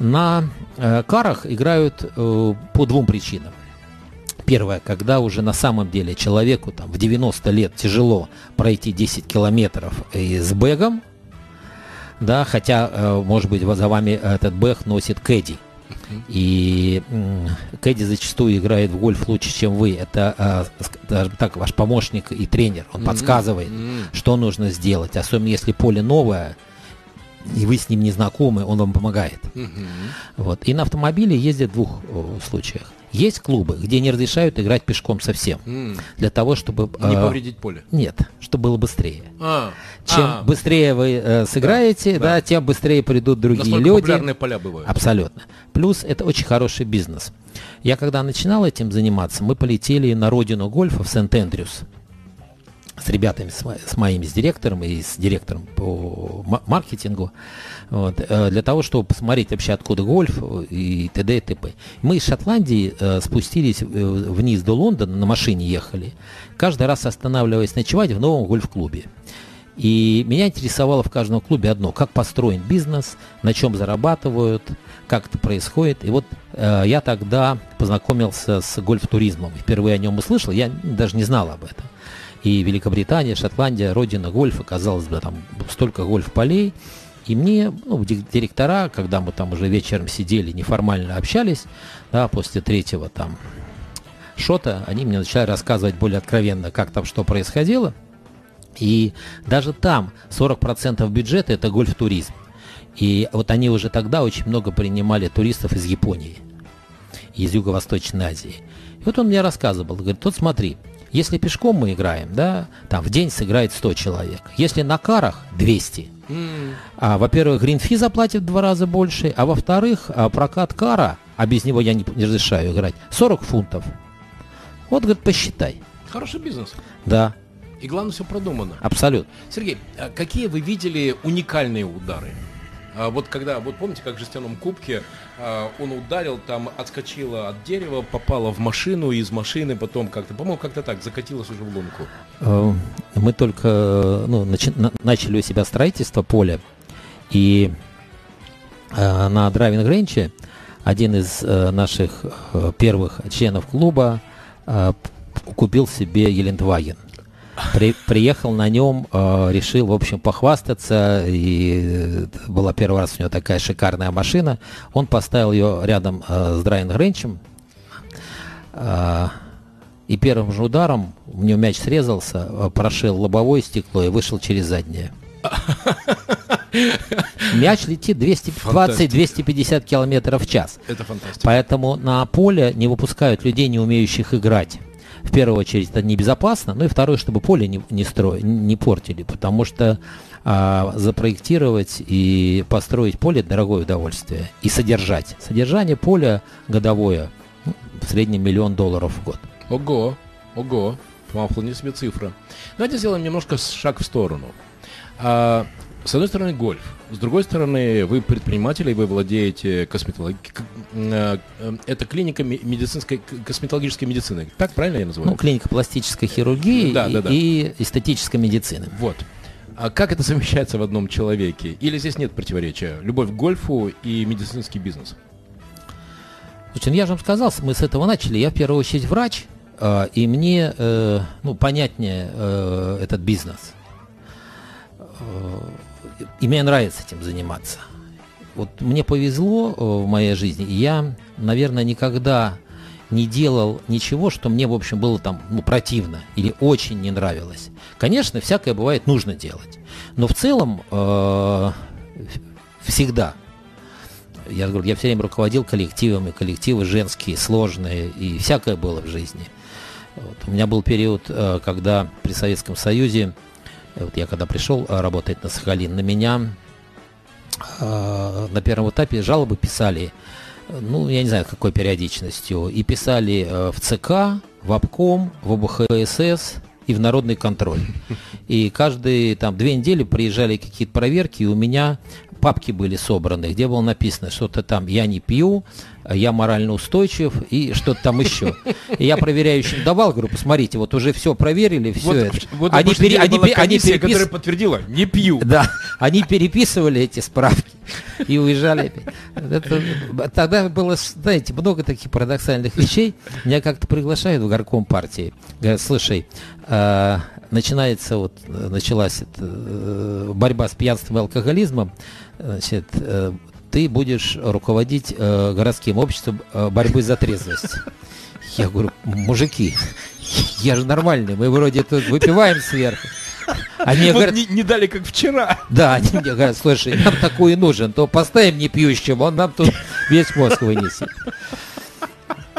На э, карах играют э, по двум причинам. Первое, когда уже на самом деле человеку там, в 90 лет тяжело пройти 10 километров и с бэгом, да, хотя, может быть, за вами этот бэг носит кэдди, и Кэдди зачастую играет в гольф лучше, чем вы. Это, а, даже так, ваш помощник и тренер. Он подсказывает, что нужно сделать. Особенно если поле новое, и вы с ним не знакомы, он вам помогает. Вот. И на автомобиле ездят в двух случаях. Есть клубы, где не разрешают играть пешком совсем. Mm. Для того, чтобы... Не э, повредить поле. Нет, чтобы было быстрее. А, Чем а, быстрее вы э, сыграете, да, да. да, тем быстрее придут другие Настолько люди. популярные поля бывают. Абсолютно. Плюс это очень хороший бизнес. Я когда начинал этим заниматься, мы полетели на родину гольфа в Сент-Эндрюс с ребятами, с, с моими, с директором и с директором по маркетингу, вот, э, для того, чтобы посмотреть вообще откуда гольф и т.д. и т.п. Мы из Шотландии э, спустились э, вниз до Лондона, на машине ехали, каждый раз останавливаясь ночевать в новом гольф-клубе. И меня интересовало в каждом клубе одно, как построен бизнес, на чем зарабатывают, как это происходит. И вот э, я тогда познакомился с гольф-туризмом. Впервые о нем услышал, я даже не знал об этом и Великобритания, Шотландия, родина гольфа, казалось бы, там столько гольф-полей. И мне, ну, директора, когда мы там уже вечером сидели, неформально общались, да, после третьего там шота, они мне начали рассказывать более откровенно, как там что происходило. И даже там 40% бюджета это гольф-туризм. И вот они уже тогда очень много принимали туристов из Японии, из Юго-Восточной Азии. И вот он мне рассказывал, говорит, вот смотри, если пешком мы играем, да, там в день сыграет 100 человек. Если на карах 200. Mm. А, во-первых, гринфи заплатит в два раза больше, а во-вторых, а, прокат кара, а без него я не, не разрешаю играть, 40 фунтов. Вот, говорит, посчитай. Хороший бизнес. Да. И главное, все продумано. Абсолютно. Сергей, а какие вы видели уникальные удары? А вот когда, вот помните, как в жестяном кубке а, он ударил, там отскочила от дерева, попала в машину, из машины потом как-то, по-моему, как-то так, закатилась уже в лунку. Э, мы только ну, начи- начали у себя строительство поля, и э, на драйвинг рейнче один из э, наших первых членов клуба купил себе Елендваген. При, приехал на нем, э, решил, в общем, похвастаться. И э, была первый раз у него такая шикарная машина. Он поставил ее рядом э, с Драйн Гренчем. Э, и первым же ударом у него мяч срезался, э, прошил лобовое стекло и вышел через заднее. Мяч летит 220-250 километров в час. Это фантастика. Поэтому на поле не выпускают людей, не умеющих играть в первую очередь это небезопасно, ну и второе, чтобы поле не, не, стро... не портили, потому что а, запроектировать и построить поле – дорогое удовольствие. И содержать. Содержание поля годовое ну, в среднем миллион долларов в год. Ого, ого, вполне себе цифра. Давайте сделаем немножко шаг в сторону. А, с одной стороны, гольф. С другой стороны, вы предприниматель, и вы владеете косметологией. Э, э, это клиника медицинской, косметологической медицины. Так правильно я называю? Ну, клиника пластической хирургии да, да, да. и эстетической медицины. Вот. А как это совмещается в одном человеке? Или здесь нет противоречия? Любовь к гольфу и медицинский бизнес? Слушайте, ну я же вам сказал, мы с этого начали. Я в первую очередь врач, э, и мне ну, понятнее этот бизнес. И мне нравится этим заниматься. Вот мне повезло в моей жизни, и я, наверное, никогда не делал ничего, что мне, в общем, было там ну, противно или очень не нравилось. Конечно, всякое бывает нужно делать. Но в целом э, всегда. Я говорю, я все время руководил коллективами, коллективы женские, сложные, и всякое было в жизни. Вот. У меня был период, э, когда при Советском Союзе, вот я когда пришел э, работать на Сахалин, на меня э, на первом этапе жалобы писали ну, я не знаю, какой периодичностью, и писали э, в ЦК, в обком, в ОБХСС и в народный контроль. *laughs* И каждые там две недели приезжали какие-то проверки, и у меня папки были собраны, где было написано что-то там «я не пью», «я морально устойчив» и что-то там еще. И я проверяющим давал, говорю, посмотрите, вот уже все проверили, все вот, это. Вот они, пере, они, комиссия, они перепис... которая подтвердила «не пью». Да, они переписывали эти справки и уезжали Это, тогда было, знаете, много таких парадоксальных вещей. Меня как-то приглашают в горком партии. Говорят, слушай, э, начинается вот, началась эта, э, борьба с пьянством и алкоголизмом, значит, э, ты будешь руководить э, городским обществом э, борьбы за трезвость. Я говорю, мужики, я же нормальный, мы вроде тут выпиваем сверху. Они вот говорят, не, не дали, как вчера. Да, они мне говорят, слушай, нам такой нужен, то поставим не пьющим, он нам тут весь мозг вынесет.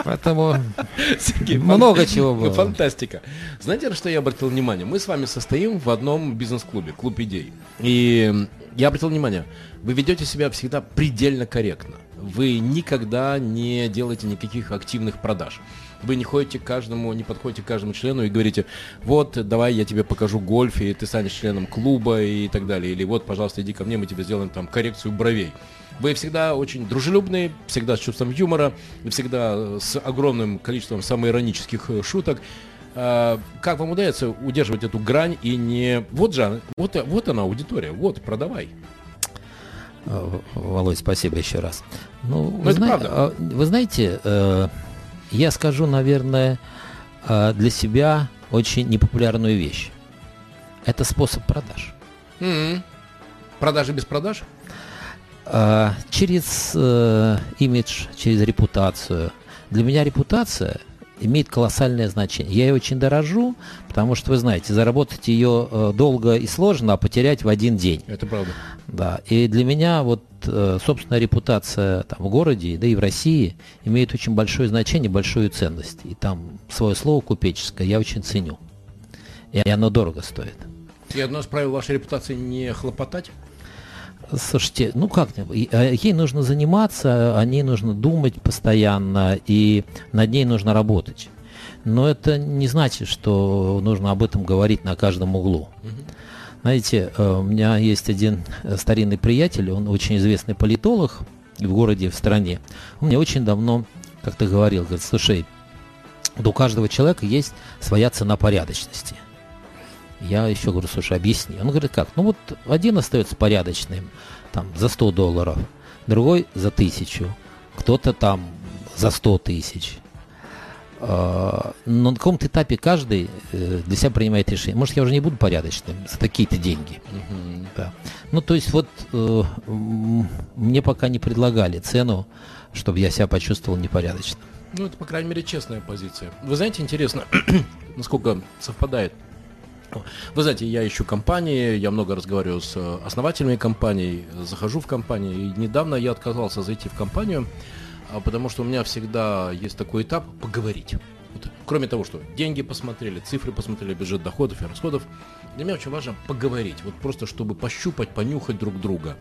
Поэтому *laughs* Сергей, много чего было. Фантастика. Знаете, на что я обратил внимание? Мы с вами состоим в одном бизнес-клубе, клуб идей. И я обратил внимание, вы ведете себя всегда предельно корректно. Вы никогда не делаете никаких активных продаж. Вы не ходите к каждому, не подходите к каждому члену и говорите, вот, давай я тебе покажу гольф, и ты станешь членом клуба и так далее. Или вот, пожалуйста, иди ко мне, мы тебе сделаем там коррекцию бровей. Вы всегда очень дружелюбные, всегда с чувством юмора, всегда с огромным количеством самоиронических э, шуток. А, как вам удается удерживать эту грань и не... Вот же, вот, вот она аудитория, вот, продавай. Э, Володь, спасибо еще раз. Ну, вы, зна... А, вы знаете, э, я скажу, наверное, для себя очень непопулярную вещь. Это способ продаж. Mm-hmm. Продажи без продаж? А, через э, имидж, через репутацию. Для меня репутация имеет колоссальное значение. Я ее очень дорожу, потому что, вы знаете, заработать ее э, долго и сложно, а потерять в один день. Это правда. Да, и для меня вот, э, собственно, репутация там, в городе, да и в России имеет очень большое значение, большую ценность. И там свое слово купеческое я очень ценю. И оно дорого стоит. И одно из правил вашей репутации не хлопотать? Слушайте, ну как, э, ей нужно заниматься, о ней нужно думать постоянно, и над ней нужно работать. Но это не значит, что нужно об этом говорить на каждом углу. Знаете, э, у меня есть один старинный приятель, он очень известный политолог в городе, в стране. Он мне очень давно как-то говорил, говорит, слушай, у каждого человека есть своя цена порядочности – я еще говорю, слушай, объясни. Он говорит, как? Ну вот один остается порядочным, там, за 100 долларов, другой за тысячу, кто-то там за 100 тысяч. А, но на каком-то этапе каждый э, для себя принимает решение. Может, я уже не буду порядочным за такие-то деньги. Uh-huh. Да. Ну, то есть вот э, мне пока не предлагали цену, чтобы я себя почувствовал непорядочным. Ну, это, по крайней мере, честная позиция. Вы знаете, интересно, *clears throat* насколько совпадает вы знаете, я ищу компании, я много разговариваю с э, основателями компаний, захожу в компании. И недавно я отказался зайти в компанию, а, потому что у меня всегда есть такой этап поговорить. Вот, кроме того, что деньги посмотрели, цифры посмотрели, бюджет доходов и расходов, для меня очень важно поговорить, вот просто чтобы пощупать, понюхать друг друга.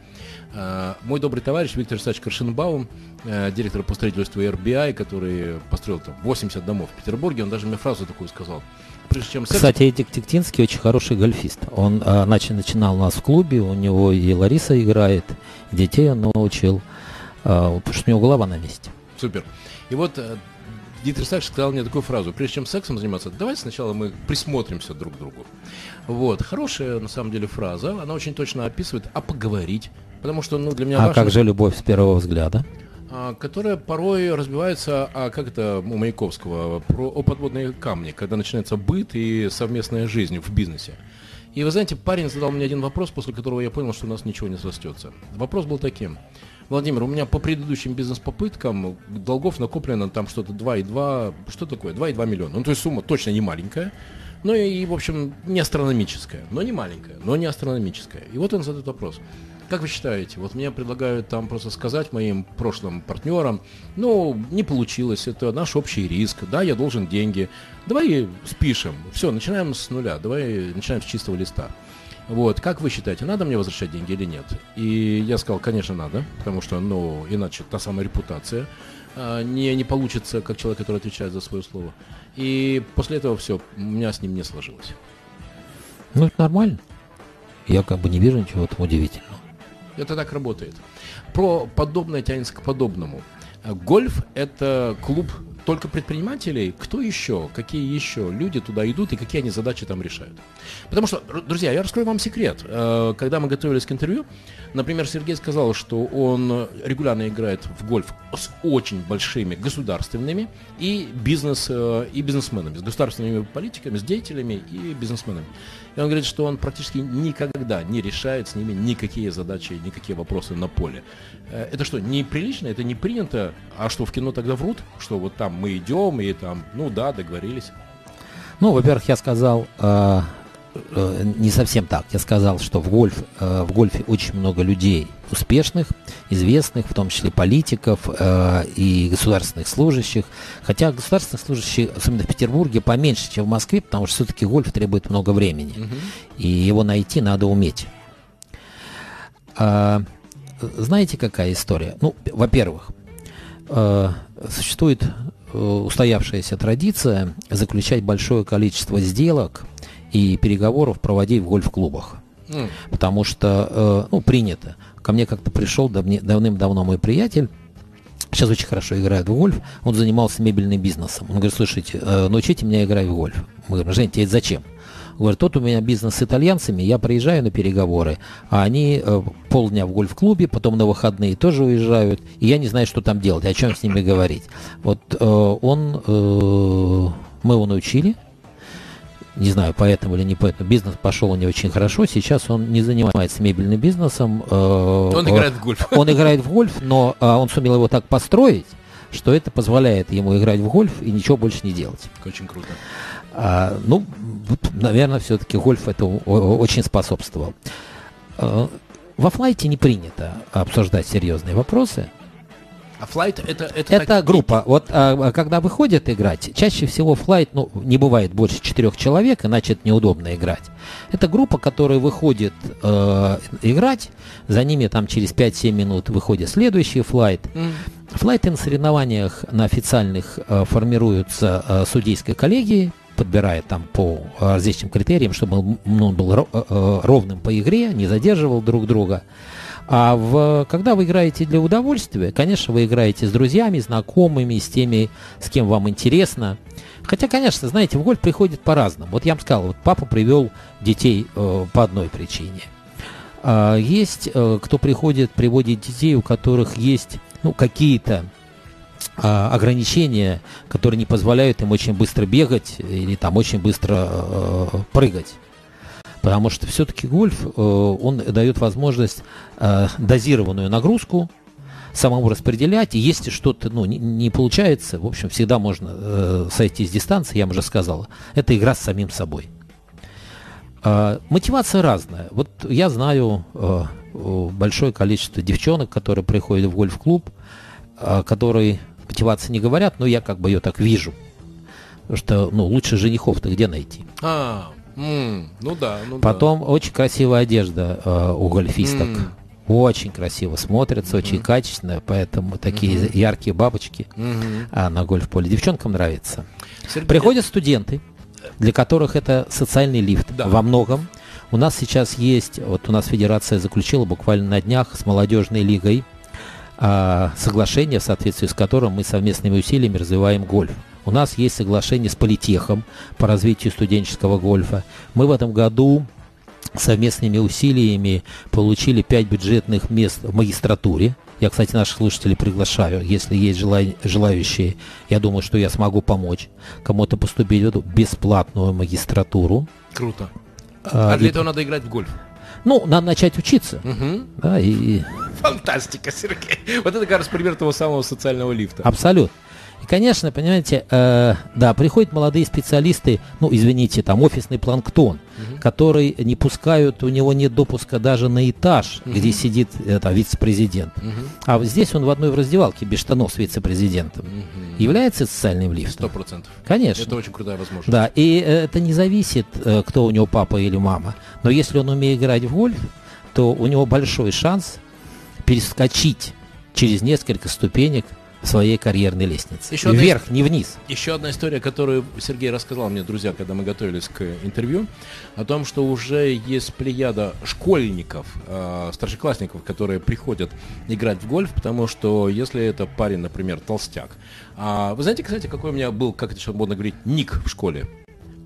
А, мой добрый товарищ Виктор Исаач Каршенбаум, э, директор по строительству RBI, который построил там 80 домов в Петербурге, он даже мне фразу такую сказал – прежде чем... Кстати, Эдик Тектинский очень хороший гольфист. Он а, начал, начинал у нас в клубе, у него и Лариса играет, детей он научил, а, потому что у него голова на месте. Супер. И вот э, Дитер Сакс сказал мне такую фразу, прежде чем сексом заниматься, давайте сначала мы присмотримся друг к другу. Вот, хорошая на самом деле фраза, она очень точно описывает, а поговорить, потому что, ну, для меня А важно, как же любовь с первого взгляда? А, которая порой разбивается, а как это у Маяковского, про, о подводные камни, когда начинается быт и совместная жизнь в бизнесе. И вы знаете, парень задал мне один вопрос, после которого я понял, что у нас ничего не срастется. Вопрос был таким. Владимир, у меня по предыдущим бизнес-попыткам долгов накоплено там что-то 2,2, что такое? 2,2 миллиона. Ну, то есть сумма точно не маленькая, но и, в общем, не астрономическая, но не маленькая, но не астрономическая. И вот он задает вопрос. Как вы считаете, вот мне предлагают там просто сказать моим прошлым партнерам, ну, не получилось, это наш общий риск, да, я должен деньги, давай спишем, все, начинаем с нуля, давай начинаем с чистого листа. Вот, как вы считаете, надо мне возвращать деньги или нет? И я сказал, конечно, надо, потому что, ну, иначе та самая репутация а, не, не получится, как человек, который отвечает за свое слово. И после этого все, у меня с ним не сложилось. Ну, это нормально. Я как бы не вижу ничего там удивительного. Это так работает. Про подобное тянется к подобному. Гольф – это клуб только предпринимателей, кто еще, какие еще люди туда идут и какие они задачи там решают. Потому что, друзья, я раскрою вам секрет. Э, когда мы готовились к интервью, например, Сергей сказал, что он регулярно играет в гольф с очень большими государственными и бизнес э, и бизнесменами, с государственными политиками, с деятелями и бизнесменами. И он говорит, что он практически никогда не решает с ними никакие задачи, никакие вопросы на поле. Э, это что, неприлично, это не принято? А что, в кино тогда врут? Что вот там мы идем и там, ну да, договорились. Ну, во-первых, я сказал э, не совсем так. Я сказал, что в, гольф, э, в гольфе очень много людей успешных, известных, в том числе политиков э, и государственных служащих. Хотя государственных служащих, особенно в Петербурге, поменьше, чем в Москве, потому что все-таки гольф требует много времени. Угу. И его найти надо уметь. А, знаете, какая история? Ну, во-первых, э, существует э, устоявшаяся традиция заключать большое количество сделок и переговоров проводить в гольф-клубах. Mm. Потому что, э, ну, принято. Ко мне как-то пришел давным-давно мой приятель, сейчас очень хорошо играет в гольф, он занимался мебельным бизнесом. Он говорит, слушайте, научите меня играть в гольф. Мы говорим, Жень, тебе это зачем? Говорит, тут у меня бизнес с итальянцами, я приезжаю на переговоры, а они э, полдня в гольф-клубе, потом на выходные тоже уезжают, и я не знаю, что там делать, о чем с ними говорить. Вот э, он, э, мы его научили, не знаю, поэтому или не поэтому, бизнес пошел у него очень хорошо. Сейчас он не занимается мебельным бизнесом. Э, он играет в гольф. Он играет в гольф, но э, он сумел его так построить, что это позволяет ему играть в гольф и ничего больше не делать. Очень круто. А, ну, наверное, все-таки гольф это очень способствовал. Во флайте не принято обсуждать серьезные вопросы. А флайт это это, это так... группа. Вот а, когда выходят играть, чаще всего флайт, ну, не бывает больше четырех человек, иначе это неудобно играть. Это группа, которая выходит э, играть, за ними там через 5-7 минут выходит следующий флайт. Mm. Флайты на соревнованиях на официальных э, формируются э, судейской коллегией, подбирает там по различным критериям, чтобы он ну, был э, э, ровным по игре, не задерживал друг друга. А в, когда вы играете для удовольствия, конечно, вы играете с друзьями, знакомыми, с теми, с кем вам интересно. Хотя, конечно, знаете, в гольф приходит по-разному. Вот я вам сказал, вот папа привел детей э, по одной причине. А есть, э, кто приходит, приводит детей, у которых есть ну, какие-то а, ограничения, которые не позволяют им очень быстро бегать или там очень быстро э, прыгать. Потому что все-таки гольф, э, он дает возможность э, дозированную нагрузку самому распределять. И если что-то ну, не, получается, в общем, всегда можно э, сойти с дистанции, я вам уже сказал. Это игра с самим собой. Э, мотивация разная. Вот я знаю большое количество девчонок, которые приходят в гольф-клуб, э, которые мотивации не говорят, но я как бы ее так вижу. Потому что, ну, лучше женихов-то где найти? А, м, ну да. Ну Потом да. очень красивая одежда э, у гольфисток. М. Очень красиво смотрится, очень mm. качественно, поэтому такие mm-hmm. яркие бабочки mm-hmm. а, на гольф-поле. Девчонкам нравится. Сергей... Приходят студенты. для которых это социальный лифт да. во многом. У нас сейчас есть, вот у нас федерация заключила буквально на днях с молодежной лигой а, соглашение, в соответствии с которым мы совместными усилиями развиваем гольф. У нас есть соглашение с политехом по развитию студенческого гольфа. Мы в этом году совместными усилиями получили 5 бюджетных мест в магистратуре. Я, кстати, наших слушателей приглашаю, если есть желающие, я думаю, что я смогу помочь кому-то поступить в эту бесплатную магистратуру. Круто. А, а для и... этого надо играть в гольф? Ну, надо начать учиться. Угу. Да, и... Фантастика, Сергей. Вот это, кажется, пример того самого социального лифта. Абсолютно. И, конечно, понимаете, э, да, приходят молодые специалисты, ну, извините, там офисный планктон, угу. который не пускают, у него нет допуска даже на этаж, угу. где сидит это, вице-президент. Угу. А здесь он в одной в раздевалке без штанов с вице-президентом. Угу. Является социальным лифтом? Сто процентов. Конечно. Это очень крутая возможность. Да, и э, это не зависит, э, кто у него папа или мама. Но если он умеет играть в гольф, то у него большой шанс перескочить через несколько ступенек своей карьерной лестнице. Еще Вверх, одна... не вниз. Еще одна история, которую Сергей рассказал мне, друзья, когда мы готовились к интервью, о том, что уже есть плеяда школьников, э, старшеклассников, которые приходят играть в гольф, потому что если это парень, например, толстяк. А, вы знаете, кстати, какой у меня был, как это сейчас модно говорить, ник в школе?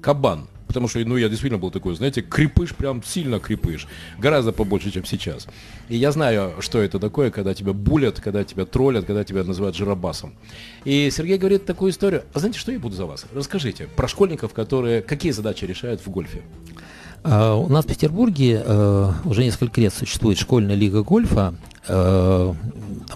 Кабан потому что, ну, я действительно был такой, знаете, крепыш, прям сильно крепыш, гораздо побольше, чем сейчас. И я знаю, что это такое, когда тебя булят, когда тебя троллят, когда тебя называют жиробасом. И Сергей говорит такую историю, а знаете, что я буду за вас? Расскажите про школьников, которые, какие задачи решают в гольфе? Uh, у нас в Петербурге uh, уже несколько лет существует школьная лига гольфа. Uh,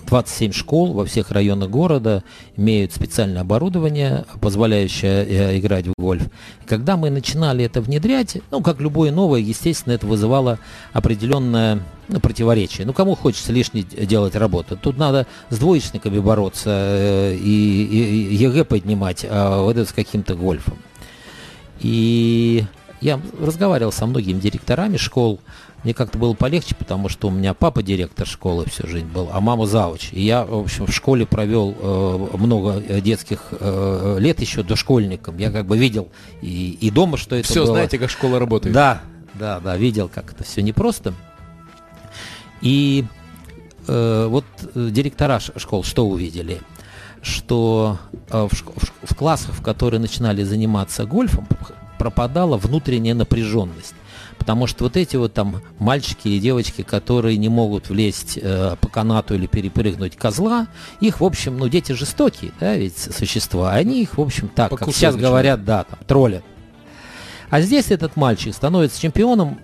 27 школ во всех районах города имеют специальное оборудование, позволяющее э, играть в гольф. Когда мы начинали это внедрять, ну, как любое новое, естественно, это вызывало определенное ну, противоречие. Ну, кому хочется лишней делать работу? Тут надо с двоечниками бороться э, и, и ЕГЭ поднимать, а вот это с каким-то гольфом. И я разговаривал со многими директорами школ, мне как-то было полегче, потому что у меня папа директор школы всю жизнь был, а мама завуч. И я, в общем, в школе провел э, много детских э, лет еще дошкольником. Я как бы видел и, и дома, что это все было. знаете, как школа работает. Да, да, да, видел, как это все непросто. И э, вот директора школ что увидели? Что э, в, в, в классах, в которые начинали заниматься гольфом, пропадала внутренняя напряженность. Потому что вот эти вот там мальчики и девочки, которые не могут влезть э, по канату или перепрыгнуть козла, их, в общем, ну, дети жестокие, да, ведь существа, они их, в общем, так, Покусать как сейчас говорят, да, там, троллят. А здесь этот мальчик становится чемпионом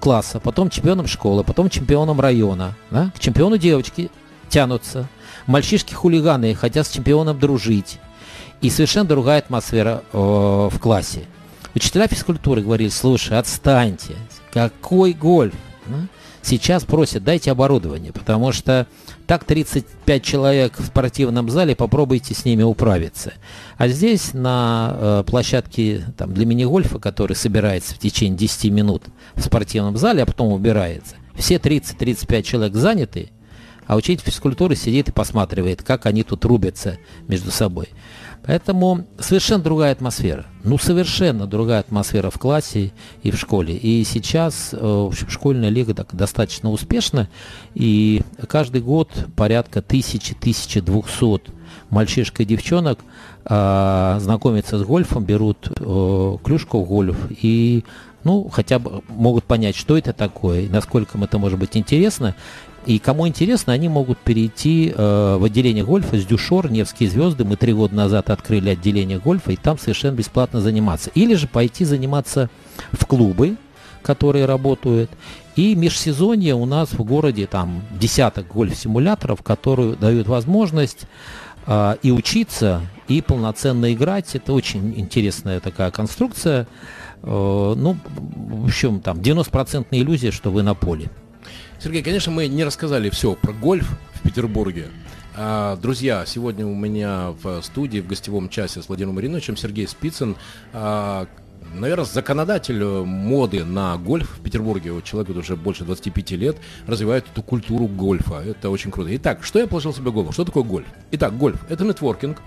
класса, потом чемпионом школы, потом чемпионом района, да? к чемпиону девочки тянутся, мальчишки-хулиганы хотят с чемпионом дружить, и совершенно другая атмосфера э, в классе. Учителя физкультуры говорили, слушай, отстаньте, какой гольф? Ну, сейчас просят, дайте оборудование, потому что так 35 человек в спортивном зале, попробуйте с ними управиться. А здесь на э, площадке там, для мини-гольфа, который собирается в течение 10 минут в спортивном зале, а потом убирается, все 30-35 человек заняты, а учитель физкультуры сидит и посматривает, как они тут рубятся между собой. Поэтому совершенно другая атмосфера. Ну, совершенно другая атмосфера в классе и в школе. И сейчас, э, в общем, школьная лига так, достаточно успешна. И каждый год порядка 1000-1200 мальчишек и девчонок а, знакомятся с гольфом, берут а, клюшку в гольф и ну, хотя бы могут понять, что это такое, насколько им это может быть интересно, и кому интересно, они могут перейти э, в отделение гольфа с Дюшор, Невские звезды. Мы три года назад открыли отделение гольфа, и там совершенно бесплатно заниматься. Или же пойти заниматься в клубы, которые работают. И межсезонье у нас в городе там десяток гольф-симуляторов, которые дают возможность э, и учиться, и полноценно играть. Это очень интересная такая конструкция. Э, ну, в общем, там 90% иллюзия, что вы на поле. Сергей, конечно, мы не рассказали все про гольф в Петербурге. А, друзья, сегодня у меня в студии в гостевом часе с Владимиром Мариновичем Сергей Спицын, а, наверное, законодатель моды на гольф в Петербурге. Вот человек уже больше 25 лет развивает эту культуру гольфа. Это очень круто. Итак, что я положил себе голову? Что такое гольф? Итак, гольф – это нетворкинг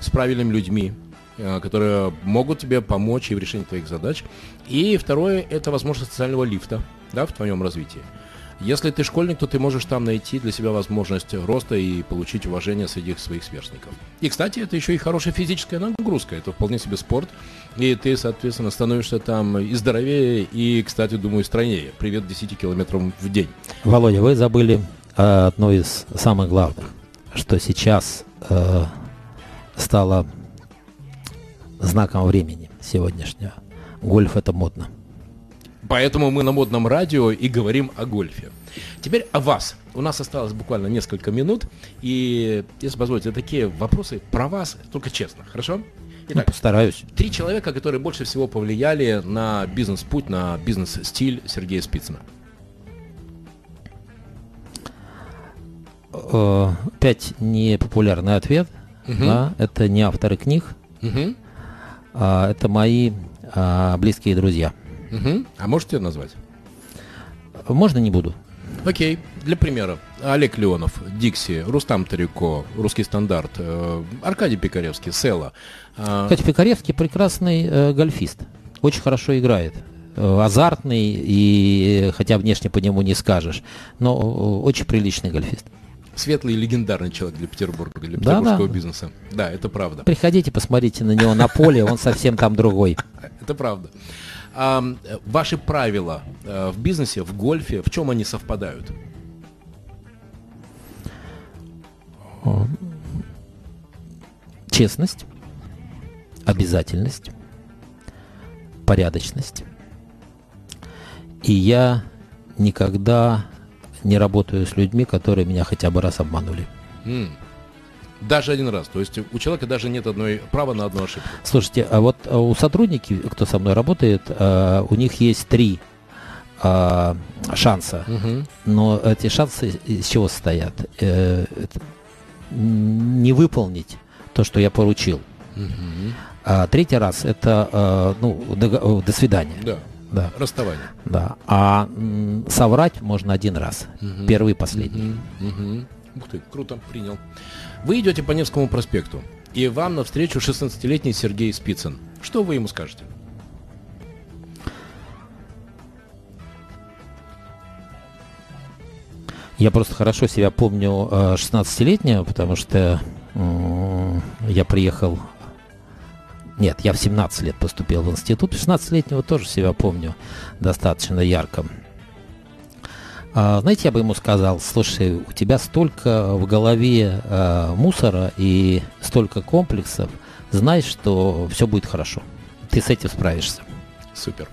с правильными людьми, э, которые могут тебе помочь и в решении твоих задач. И второе – это возможность социального лифта да, в твоем развитии. Если ты школьник, то ты можешь там найти для себя возможность роста и получить уважение среди своих сверстников. И, кстати, это еще и хорошая физическая нагрузка. Это вполне себе спорт. И ты, соответственно, становишься там и здоровее, и, кстати, думаю, стройнее. Привет 10 километрам в день. Володя, вы забыли одно из самых главных, что сейчас э, стало знаком времени сегодняшнего. Гольф это модно. Поэтому мы на модном радио и говорим о гольфе. Теперь о вас. У нас осталось буквально несколько минут. И, если позволите, такие вопросы про вас, только честно, хорошо? Ну, Итак, ну, постараюсь. Три человека, которые больше всего повлияли на бизнес-путь, на бизнес-стиль Сергея Спицына. Опять непопулярный ответ. Угу. Да, это не авторы книг. Угу. А, это мои а, близкие друзья. Угу. А можете назвать? Можно не буду. Окей, для примера. Олег Леонов, Дикси, Рустам Тарюко, Русский стандарт, э, Аркадий Пикаревский, Села. Э... Кстати, Пикаревский прекрасный э, гольфист. Очень хорошо играет. Э, азартный, и хотя внешне по нему не скажешь, но э, очень приличный гольфист. Светлый и легендарный человек для Петербурга, для да, петербургского да. бизнеса. Да, это правда. Приходите, посмотрите на него на поле, он совсем там другой. *laughs* Это правда. А, ваши правила а, в бизнесе, в гольфе, в чем они совпадают? Честность, обязательность, порядочность. И я никогда не работаю с людьми, которые меня хотя бы раз обманули. Mm. Даже один раз. То есть у человека даже нет одной права на одну ошибку. Слушайте, а вот а у сотрудников, кто со мной работает, а, у них есть три а, шанса. Угу. Но эти шансы из чего состоят? Э, не выполнить то, что я поручил. Угу. А третий раз это ну, до, до свидания. Да. Да. Расставание. Да. А соврать можно один раз. Угу. Первый и последний. Угу. Угу. Ух ты, круто, принял. Вы идете по Невскому проспекту, и вам навстречу 16-летний Сергей Спицын. Что вы ему скажете? Я просто хорошо себя помню 16-летнего, потому что я приехал... Нет, я в 17 лет поступил в институт. 16-летнего тоже себя помню достаточно ярко. А, знаете, я бы ему сказал, слушай, у тебя столько в голове а, мусора и столько комплексов, знай, что все будет хорошо. Ты с этим справишься. Супер.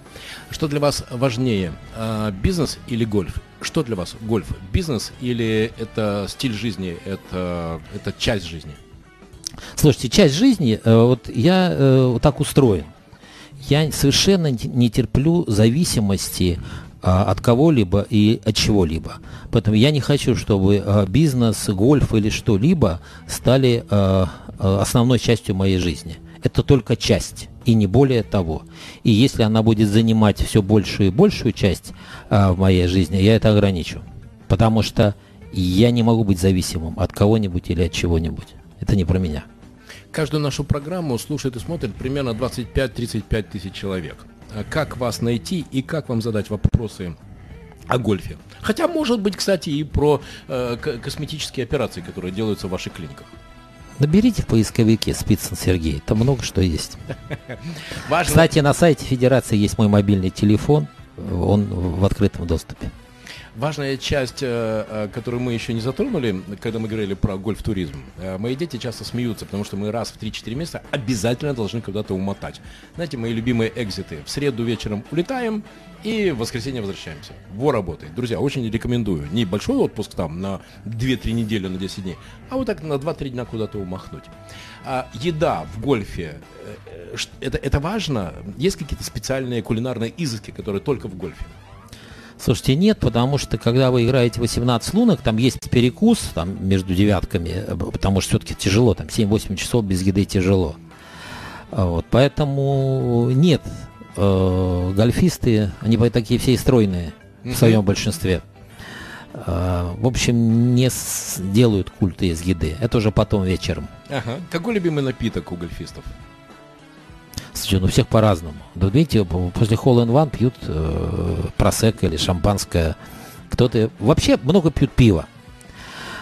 Что для вас важнее, а, бизнес или гольф? Что для вас гольф? Бизнес или это стиль жизни, это, это часть жизни? Слушайте, часть жизни, э, вот я э, вот так устроен. Я совершенно не терплю зависимости от кого-либо и от чего-либо. Поэтому я не хочу, чтобы а, бизнес, гольф или что-либо стали а, основной частью моей жизни. Это только часть, и не более того. И если она будет занимать все большую и большую часть в моей жизни, я это ограничу. Потому что я не могу быть зависимым от кого-нибудь или от чего-нибудь. Это не про меня. Каждую нашу программу слушает и смотрит примерно 25-35 тысяч человек. А как вас найти и как вам задать вопросы о гольфе. Хотя, может быть, кстати, и про э, косметические операции, которые делаются в ваших клиниках. Наберите в поисковике Спицын Сергей, там много что есть. *laughs* Кстати, на сайте Федерации есть мой мобильный телефон, он в открытом доступе. Важная часть, э, э, которую мы еще не затронули, когда мы говорили про гольф-туризм. Э, мои дети часто смеются, потому что мы раз в 3-4 месяца обязательно должны куда-то умотать. Знаете, мои любимые экзиты. В среду вечером улетаем и в воскресенье возвращаемся. Во работает. Друзья, очень рекомендую. Не большой отпуск там на 2-3 недели, на 10 дней, а вот так на 2-3 дня куда-то умахнуть. А еда в гольфе, это, это важно? Есть какие-то специальные кулинарные изыски, которые только в гольфе? Слушайте, нет, потому что когда вы играете 18 лунок, там есть перекус там, между девятками, э, потому что все-таки тяжело, там 7-8 часов без еды тяжело. А вот, поэтому нет, э, гольфисты, они такие все стройные в своем большинстве. Э, в общем, не делают культы из еды. Это уже потом вечером. Ага. Какой любимый напиток у гольфистов? Слушай, ну всех по-разному. Да видите, после Hole in One пьют э, просек или шампанское. Кто-то вообще много пьют пива.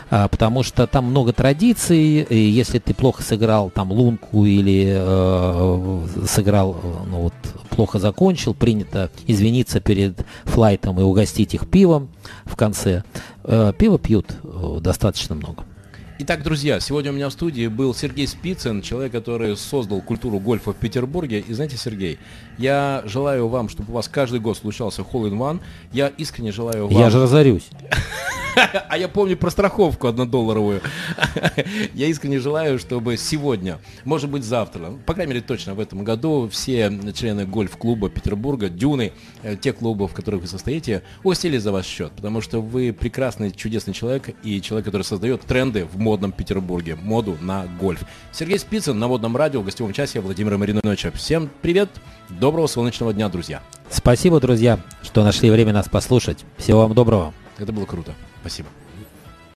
А, потому что там много традиций, и если ты плохо сыграл там лунку или э, сыграл, ну вот, плохо закончил, принято извиниться перед флайтом и угостить их пивом в конце. Э, пиво пьют э, достаточно много. Итак, друзья, сегодня у меня в студии был Сергей Спицын, человек, который создал культуру гольфа в Петербурге. И знаете, Сергей, я желаю вам, чтобы у вас каждый год случался Hole in One. Я искренне желаю вам... Я же разорюсь. *laughs* А я помню про страховку однодолларовую. *laughs* Я искренне желаю, чтобы сегодня, может быть завтра, по крайней мере точно в этом году, все члены гольф-клуба Петербурга, Дюны, э, те клубы, в которых вы состоите, угостили за ваш счет, потому что вы прекрасный, чудесный человек и человек, который создает тренды в модном Петербурге, моду на гольф. Сергей Спицын на модном радио в гостевом часе Владимира Мариновича. Всем привет, доброго солнечного дня, друзья. Спасибо, друзья, что нашли время нас послушать. Всего вам доброго. Это было круто. Спасибо.